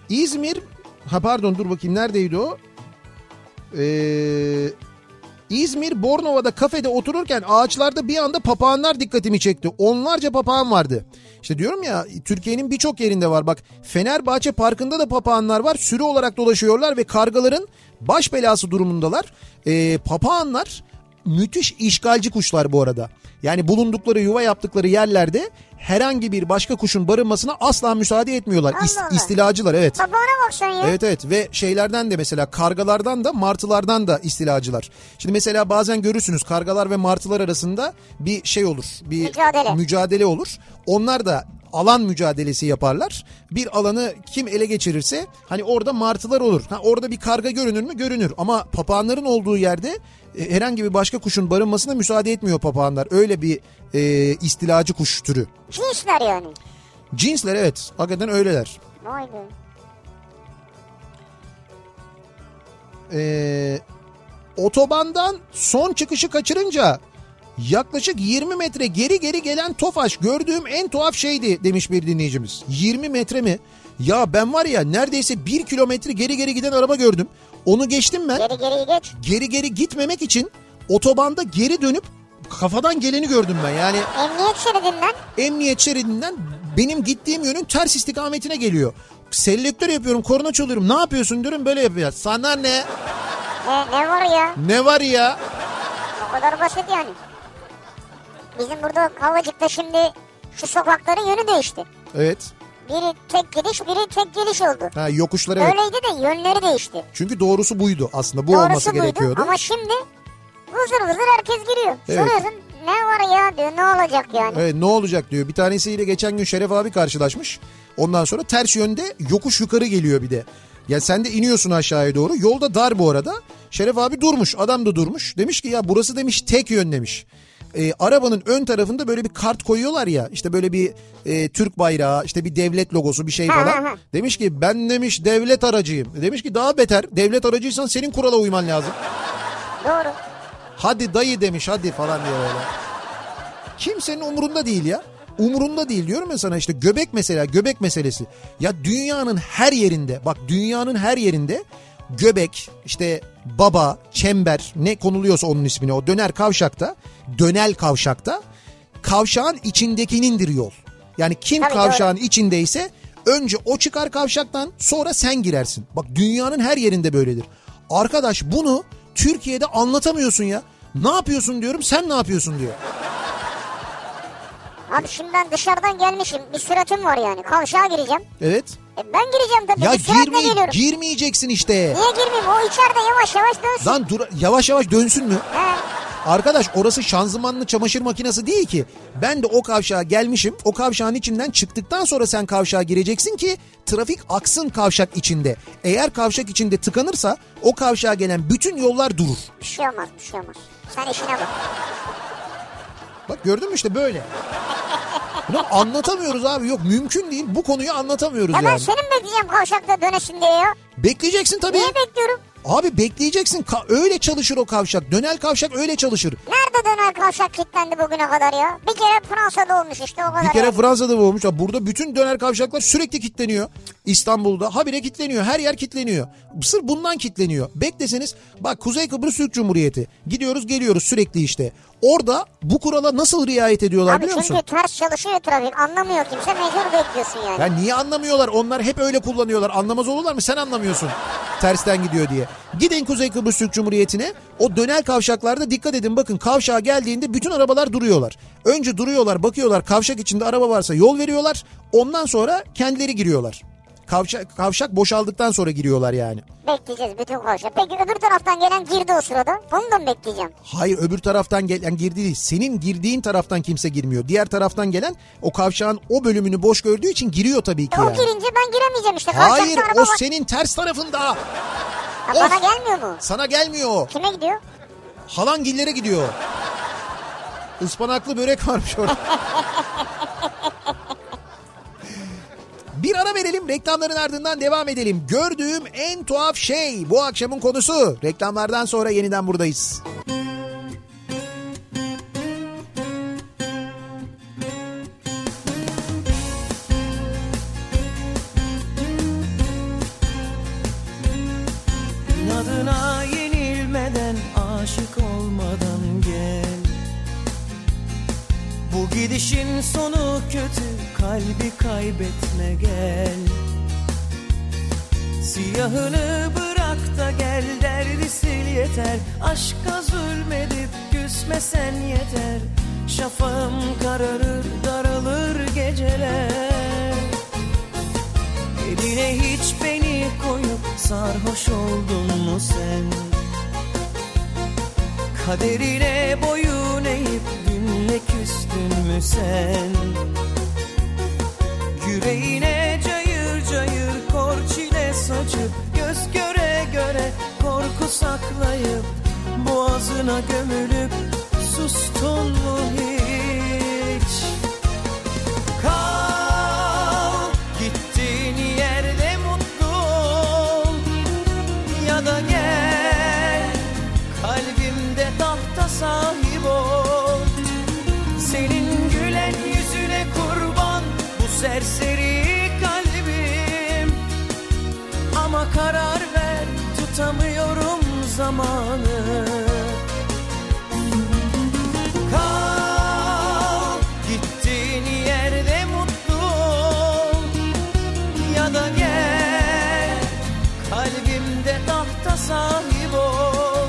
İzmir ha pardon dur bakayım neredeydi o? Ee, İzmir Bornova'da kafede otururken ağaçlarda bir anda papağanlar dikkatimi çekti. Onlarca papağan vardı. İşte diyorum ya Türkiye'nin birçok yerinde var. Bak Fenerbahçe Parkı'nda da papağanlar var. Sürü olarak dolaşıyorlar ve kargaların baş belası durumundalar. Ee, papağanlar müthiş işgalci kuşlar bu arada. Yani bulundukları yuva yaptıkları yerlerde herhangi bir başka kuşun barınmasına asla müsaade etmiyorlar. İst- Allah Allah. istilacılar evet. Babana bak sen ya. Evet evet ve şeylerden de mesela kargalardan da martılardan da istilacılar. Şimdi mesela bazen görürsünüz kargalar ve martılar arasında bir şey olur. Bir Mücadele. mücadele olur. Onlar da alan mücadelesi yaparlar. Bir alanı kim ele geçirirse hani orada martılar olur. Ha, orada bir karga görünür mü? Görünür. Ama papağanların olduğu yerde e, herhangi bir başka kuşun barınmasına müsaade etmiyor papağanlar. Öyle bir e, istilacı kuş türü. Cinsler yani. Cinsler evet hakikaten öyleler. Vay be. Ee, otobandan son çıkışı kaçırınca yaklaşık 20 metre geri geri gelen Tofaş gördüğüm en tuhaf şeydi demiş bir dinleyicimiz. 20 metre mi? Ya ben var ya neredeyse 1 kilometre geri geri giden araba gördüm. Onu geçtim ben. Geri geri geç. Geri geri gitmemek için otobanda geri dönüp kafadan geleni gördüm ben. Yani Emniyet şeridinden emniyet şeridinden benim gittiğim yönün ters istikametine geliyor. Selektör yapıyorum, korna çalıyorum. Ne yapıyorsun diyorum böyle yapıyor. Sana ne? e, ne var ya? Ne var ya? O kadar basit yani. Bizim burada Kavacık'ta şimdi şu sokakların yönü değişti. Evet. Biri tek gidiş biri tek geliş oldu. Ha, yokuşlar evet. Öyleydi de yönleri değişti. Çünkü doğrusu buydu aslında. Bu Doğrusu olması buydu gerekiyordu. ama şimdi vızır vızır herkes giriyor. Evet. Soruyorsun ne var ya diyor ne olacak yani. Evet ne olacak diyor. Bir tanesiyle geçen gün Şeref abi karşılaşmış. Ondan sonra ters yönde yokuş yukarı geliyor bir de. Ya sen de iniyorsun aşağıya doğru. Yolda dar bu arada. Şeref abi durmuş. Adam da durmuş. Demiş ki ya burası demiş tek yön demiş. Ee, arabanın ön tarafında böyle bir kart koyuyorlar ya işte böyle bir e, Türk bayrağı işte bir devlet logosu bir şey falan. Demiş ki ben demiş devlet aracıyım. Demiş ki daha beter devlet aracıysan senin kurala uyman lazım. Doğru. Hadi dayı demiş hadi falan diye böyle. Kimsenin umurunda değil ya. Umurunda değil diyorum ya sana işte göbek mesela göbek meselesi. Ya dünyanın her yerinde bak dünyanın her yerinde göbek işte baba çember ne konuluyorsa onun ismini o döner kavşakta dönel kavşakta kavşağın içindekinindir yol. Yani kim Tabii, kavşağın içindeyse önce o çıkar kavşaktan sonra sen girersin. Bak dünyanın her yerinde böyledir. Arkadaş bunu Türkiye'de anlatamıyorsun ya. Ne yapıyorsun diyorum sen ne yapıyorsun diyor. Abi şimdi ben dışarıdan gelmişim. Bir süratim var yani. Kavşağa gireceğim. Evet. E ben gireceğim tabii. Ya girme, girmeyeceksin işte. Niye girmeyeyim? O içeride yavaş yavaş dönsün. Lan dur yavaş yavaş dönsün mü? He. Arkadaş orası şanzımanlı çamaşır makinesi değil ki. Ben de o kavşağa gelmişim. O kavşağın içinden çıktıktan sonra sen kavşağa gireceksin ki trafik aksın kavşak içinde. Eğer kavşak içinde tıkanırsa o kavşağa gelen bütün yollar durur. Bir şey olmaz bir şey olmaz. Sen işine bak. Bak gördün mü işte böyle. Bunu anlatamıyoruz abi yok mümkün değil bu konuyu anlatamıyoruz Ya ben yani. senin bekleyeceğim kavşakta dönesin diye ya. Bekleyeceksin tabii. Niye bekliyorum? Abi bekleyeceksin Ka- öyle çalışır o kavşak dönel kavşak öyle çalışır. Nerede döner kavşak kilitlendi bugüne kadar ya? Bir kere Fransa'da olmuş işte o kadar. Bir kere yani. Fransa'da olmuş. Burada bütün döner kavşaklar sürekli kilitleniyor. İstanbul'da habire kilitleniyor. Her yer kilitleniyor. Sırf bundan kilitleniyor. Bekleseniz bak Kuzey Kıbrıs Türk Cumhuriyeti. Gidiyoruz geliyoruz sürekli işte. Orada bu kurala nasıl riayet ediyorlar Abi biliyor çünkü musun? ters çalışıyor trafik. Anlamıyor kimse mecbur bekliyorsun yani. Ya niye anlamıyorlar? Onlar hep öyle kullanıyorlar. Anlamaz olurlar mı? Sen anlamıyorsun. Tersten gidiyor diye. Gidin Kuzey Kıbrıs Türk Cumhuriyeti'ne. O dönel kavşaklarda dikkat edin. Bakın kavşağa geldiğinde bütün arabalar duruyorlar. Önce duruyorlar, bakıyorlar. Kavşak içinde araba varsa yol veriyorlar. Ondan sonra kendileri giriyorlar. Kavşak, kavşak boşaldıktan sonra giriyorlar yani. Bekleyeceğiz bütün kavşak. Peki öbür taraftan gelen girdi o sırada. Bunu da mı bekleyeceğim? Hayır öbür taraftan gelen girdi değil. Senin girdiğin taraftan kimse girmiyor. Diğer taraftan gelen o kavşağın o bölümünü boş gördüğü için giriyor tabii ki E, o yani. girince ben giremeyeceğim işte. Kavşakta Hayır o var. senin ters tarafında. Ha, bana Of! gelmiyor mu? Sana gelmiyor. Kime gidiyor? Halangillere gidiyor. Ispanaklı börek varmış orada. Bir ara verelim reklamların ardından devam edelim. Gördüğüm en tuhaf şey bu akşamın konusu. Reklamlardan sonra yeniden buradayız. Gidişin sonu kötü kalbi kaybetme gel Siyahını bırak da gel derdi sil yeter Aşka zulmedip küsmesen yeter Şafağım kararır daralır geceler Eline hiç beni koyup sarhoş oldun mu sen? Kaderine boyun eğip dünle küstün mü sen? Yüreğine cayır cayır kor çile saçıp Göz göre göre korku saklayıp Boğazına gömülüp sustun mu hiç? Kal gittiğin yerde mutlu ol Ya da gel kalbimde tahta sahip karar ver tutamıyorum zamanı. Kal gittiğin yerde mutlu ol. Ya da gel kalbimde tahta sahip ol.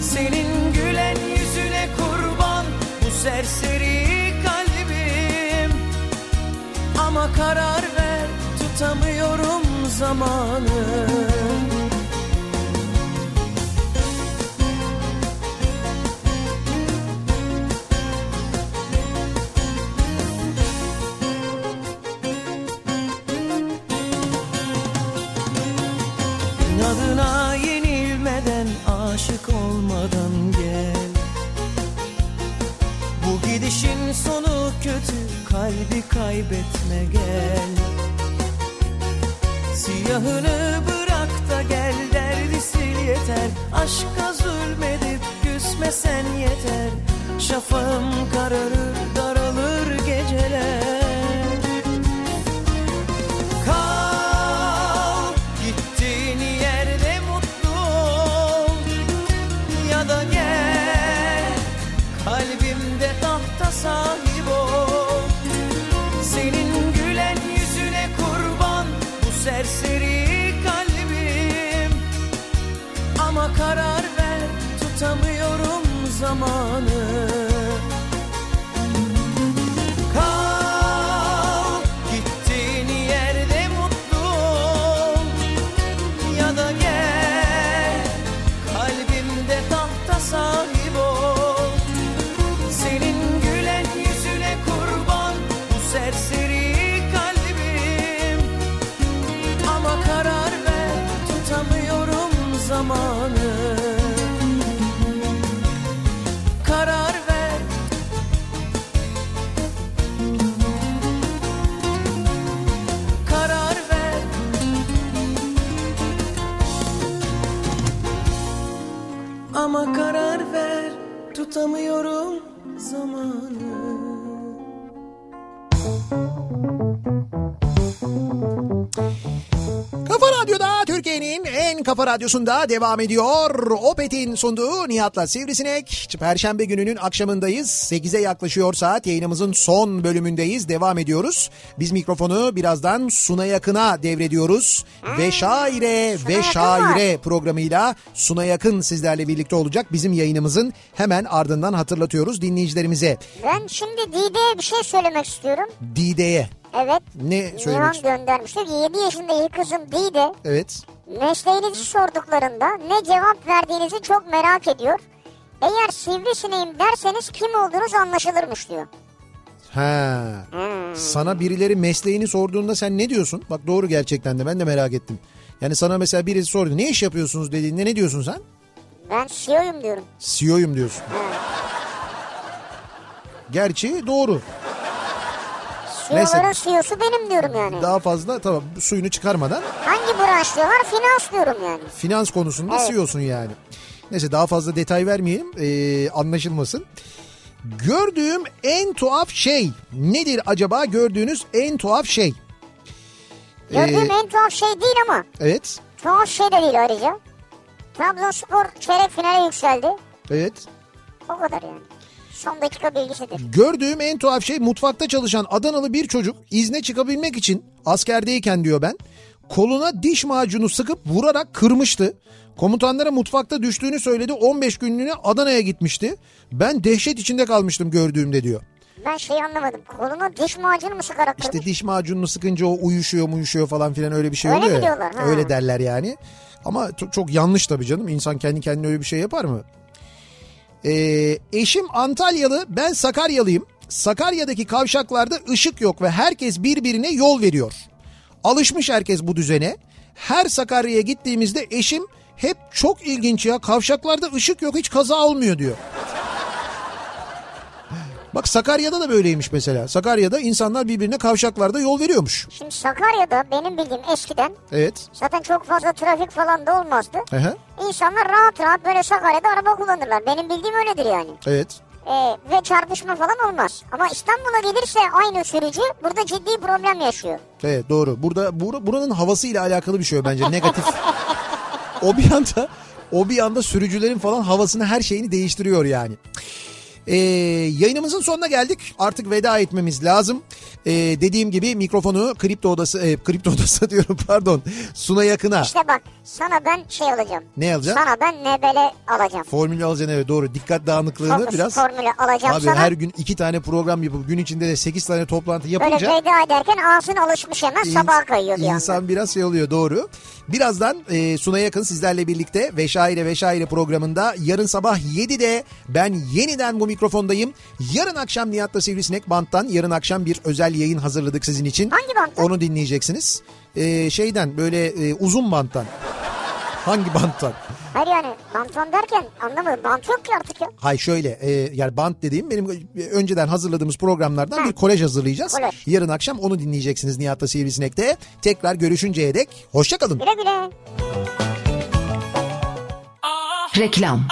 Senin gülen yüzüne kurban bu serseri kalbim. Ama karar ver tutamıyorum zamanı. İnadına yenilmeden aşık olmadan gel. Bu gidişin sonu kötü kalbi kaybetme Siyahını bırak da gel derdi sil yeter. Aşka zulmedip küsmesen yeter. Şafağım kararır zamanı Kafa Radyosu'nda devam ediyor. Opet'in sunduğu Nihat'la Sivrisinek. Perşembe gününün akşamındayız. 8'e yaklaşıyor saat. Yayınımızın son bölümündeyiz. Devam ediyoruz. Biz mikrofonu birazdan Suna Yakın'a devrediyoruz. Ve şaire Suna ve şaire programıyla Suna Yakın sizlerle birlikte olacak. Bizim yayınımızın hemen ardından hatırlatıyoruz dinleyicilerimize. Ben şimdi Dide'ye bir şey söylemek istiyorum. Dide'ye. Evet. Ne söylemek göndermişti. 7 yaşındaki kızım Dide Evet. mesleğinizi sorduklarında ne cevap verdiğinizi çok merak ediyor. Eğer sivrisineğim derseniz kim olduğunuz anlaşılırmış diyor. Ha. Sana birileri mesleğini sorduğunda sen ne diyorsun? Bak doğru gerçekten de ben de merak ettim. Yani sana mesela birisi sordu ne iş yapıyorsunuz dediğinde ne diyorsun sen? Ben CEO'yum diyorum. CEO'yum diyorsun. Gerçi doğru. CEO'ların CEO'su benim diyorum yani. Daha fazla tamam suyunu çıkarmadan Hangi branş diyorlar? Finans diyorum yani. finans konusunda Evet. CEO'sun yani. Neyse daha fazla detay vermeyelim ee, anlaşılmasın. Gördüğüm en tuhaf şey nedir acaba gördüğünüz en tuhaf şey? Gördüğüm Ee, en tuhaf şey değil ama. Evet Tuhaf şey de değil ayrıca. Trabzonspor çeyrek finale yükseldi. evet O kadar yani. Son dakika bilgisidir. Gördüğüm en tuhaf şey mutfakta çalışan Adanalı bir çocuk izne çıkabilmek için askerdeyken diyor ben koluna diş macunu sıkıp vurarak kırmıştı. Komutanlara mutfakta düştüğünü söyledi 15 günlüğüne Adana'ya gitmişti. Ben dehşet içinde kalmıştım gördüğümde diyor. Ben şeyi anlamadım. Koluna diş macunu mu sıkarak İşte kırmış? diş macununu sıkınca o uyuşuyor uyuşuyor falan filan öyle bir şey Öyle oluyor ya. diyorlar? Ha. Öyle derler yani. Ama to- çok yanlış tabii canım. İnsan kendi kendine öyle bir şey yapar mı? Ee, eşim Antalyalı ben Sakaryalıyım. Sakarya'daki kavşaklarda ışık yok ve herkes birbirine yol veriyor. Alışmış herkes bu düzene. Her Sakarya'ya gittiğimizde eşim hep çok ilginç ya kavşaklarda ışık yok hiç kaza olmuyor diyor. Bak Sakarya'da da böyleymiş mesela. Sakarya'da insanlar birbirine kavşaklarda yol veriyormuş. Şimdi Sakarya'da benim bildiğim eskiden Evet. zaten çok fazla trafik falan da olmazdı. Hı. İnsanlar rahat rahat böyle Sakarya'da araba kullanırlar. Benim bildiğim öyledir yani. Evet. Ee, ve çarpışma falan olmaz. Ama İstanbul'a gelirse aynı sürücü burada ciddi problem yaşıyor. Evet doğru. Burada bur- buranın havasıyla alakalı bir şey bence. Negatif. o bir anda o bir anda sürücülerin falan havasını her şeyini değiştiriyor yani. Ee, yayınımızın sonuna geldik. Artık veda etmemiz lazım. Ee, dediğim gibi mikrofonu kripto odası, e, kripto odası diyorum pardon. Suna yakına. İşte bak sana ben şey alacağım. Ne alacaksın? Sana ben nebele alacağım. Formülü alacaksın evet doğru. Dikkat dağınıklığını Fokus biraz. formülü alacağım Abi sana. her gün iki tane program yapıp gün içinde de sekiz tane toplantı Böyle yapınca. veda ederken ağzın alışmış hemen sabaha kayıyor bir anda. İnsan biraz şey oluyor doğru. Birazdan e, Suna Yakın sizlerle birlikte Veşaire Veşaire programında yarın sabah 7'de ben yeniden bu mikrofondayım. Yarın akşam Nihat'la Sivrisinek Bant'tan yarın akşam bir özel yayın hazırladık sizin için. Hangi banttan? Onu dinleyeceksiniz. E, şeyden böyle e, uzun banttan. Hangi banttan? Hayır yani banton derken anlamadım. Bant yok ki artık ya. Hay şöyle e, yani bant dediğim benim önceden hazırladığımız programlardan bir kolaj hazırlayacağız. Kolaj. Yarın akşam onu dinleyeceksiniz Nihat'la Sivrisinek'te. Tekrar görüşünceye dek hoşçakalın. Güle güle. Reklam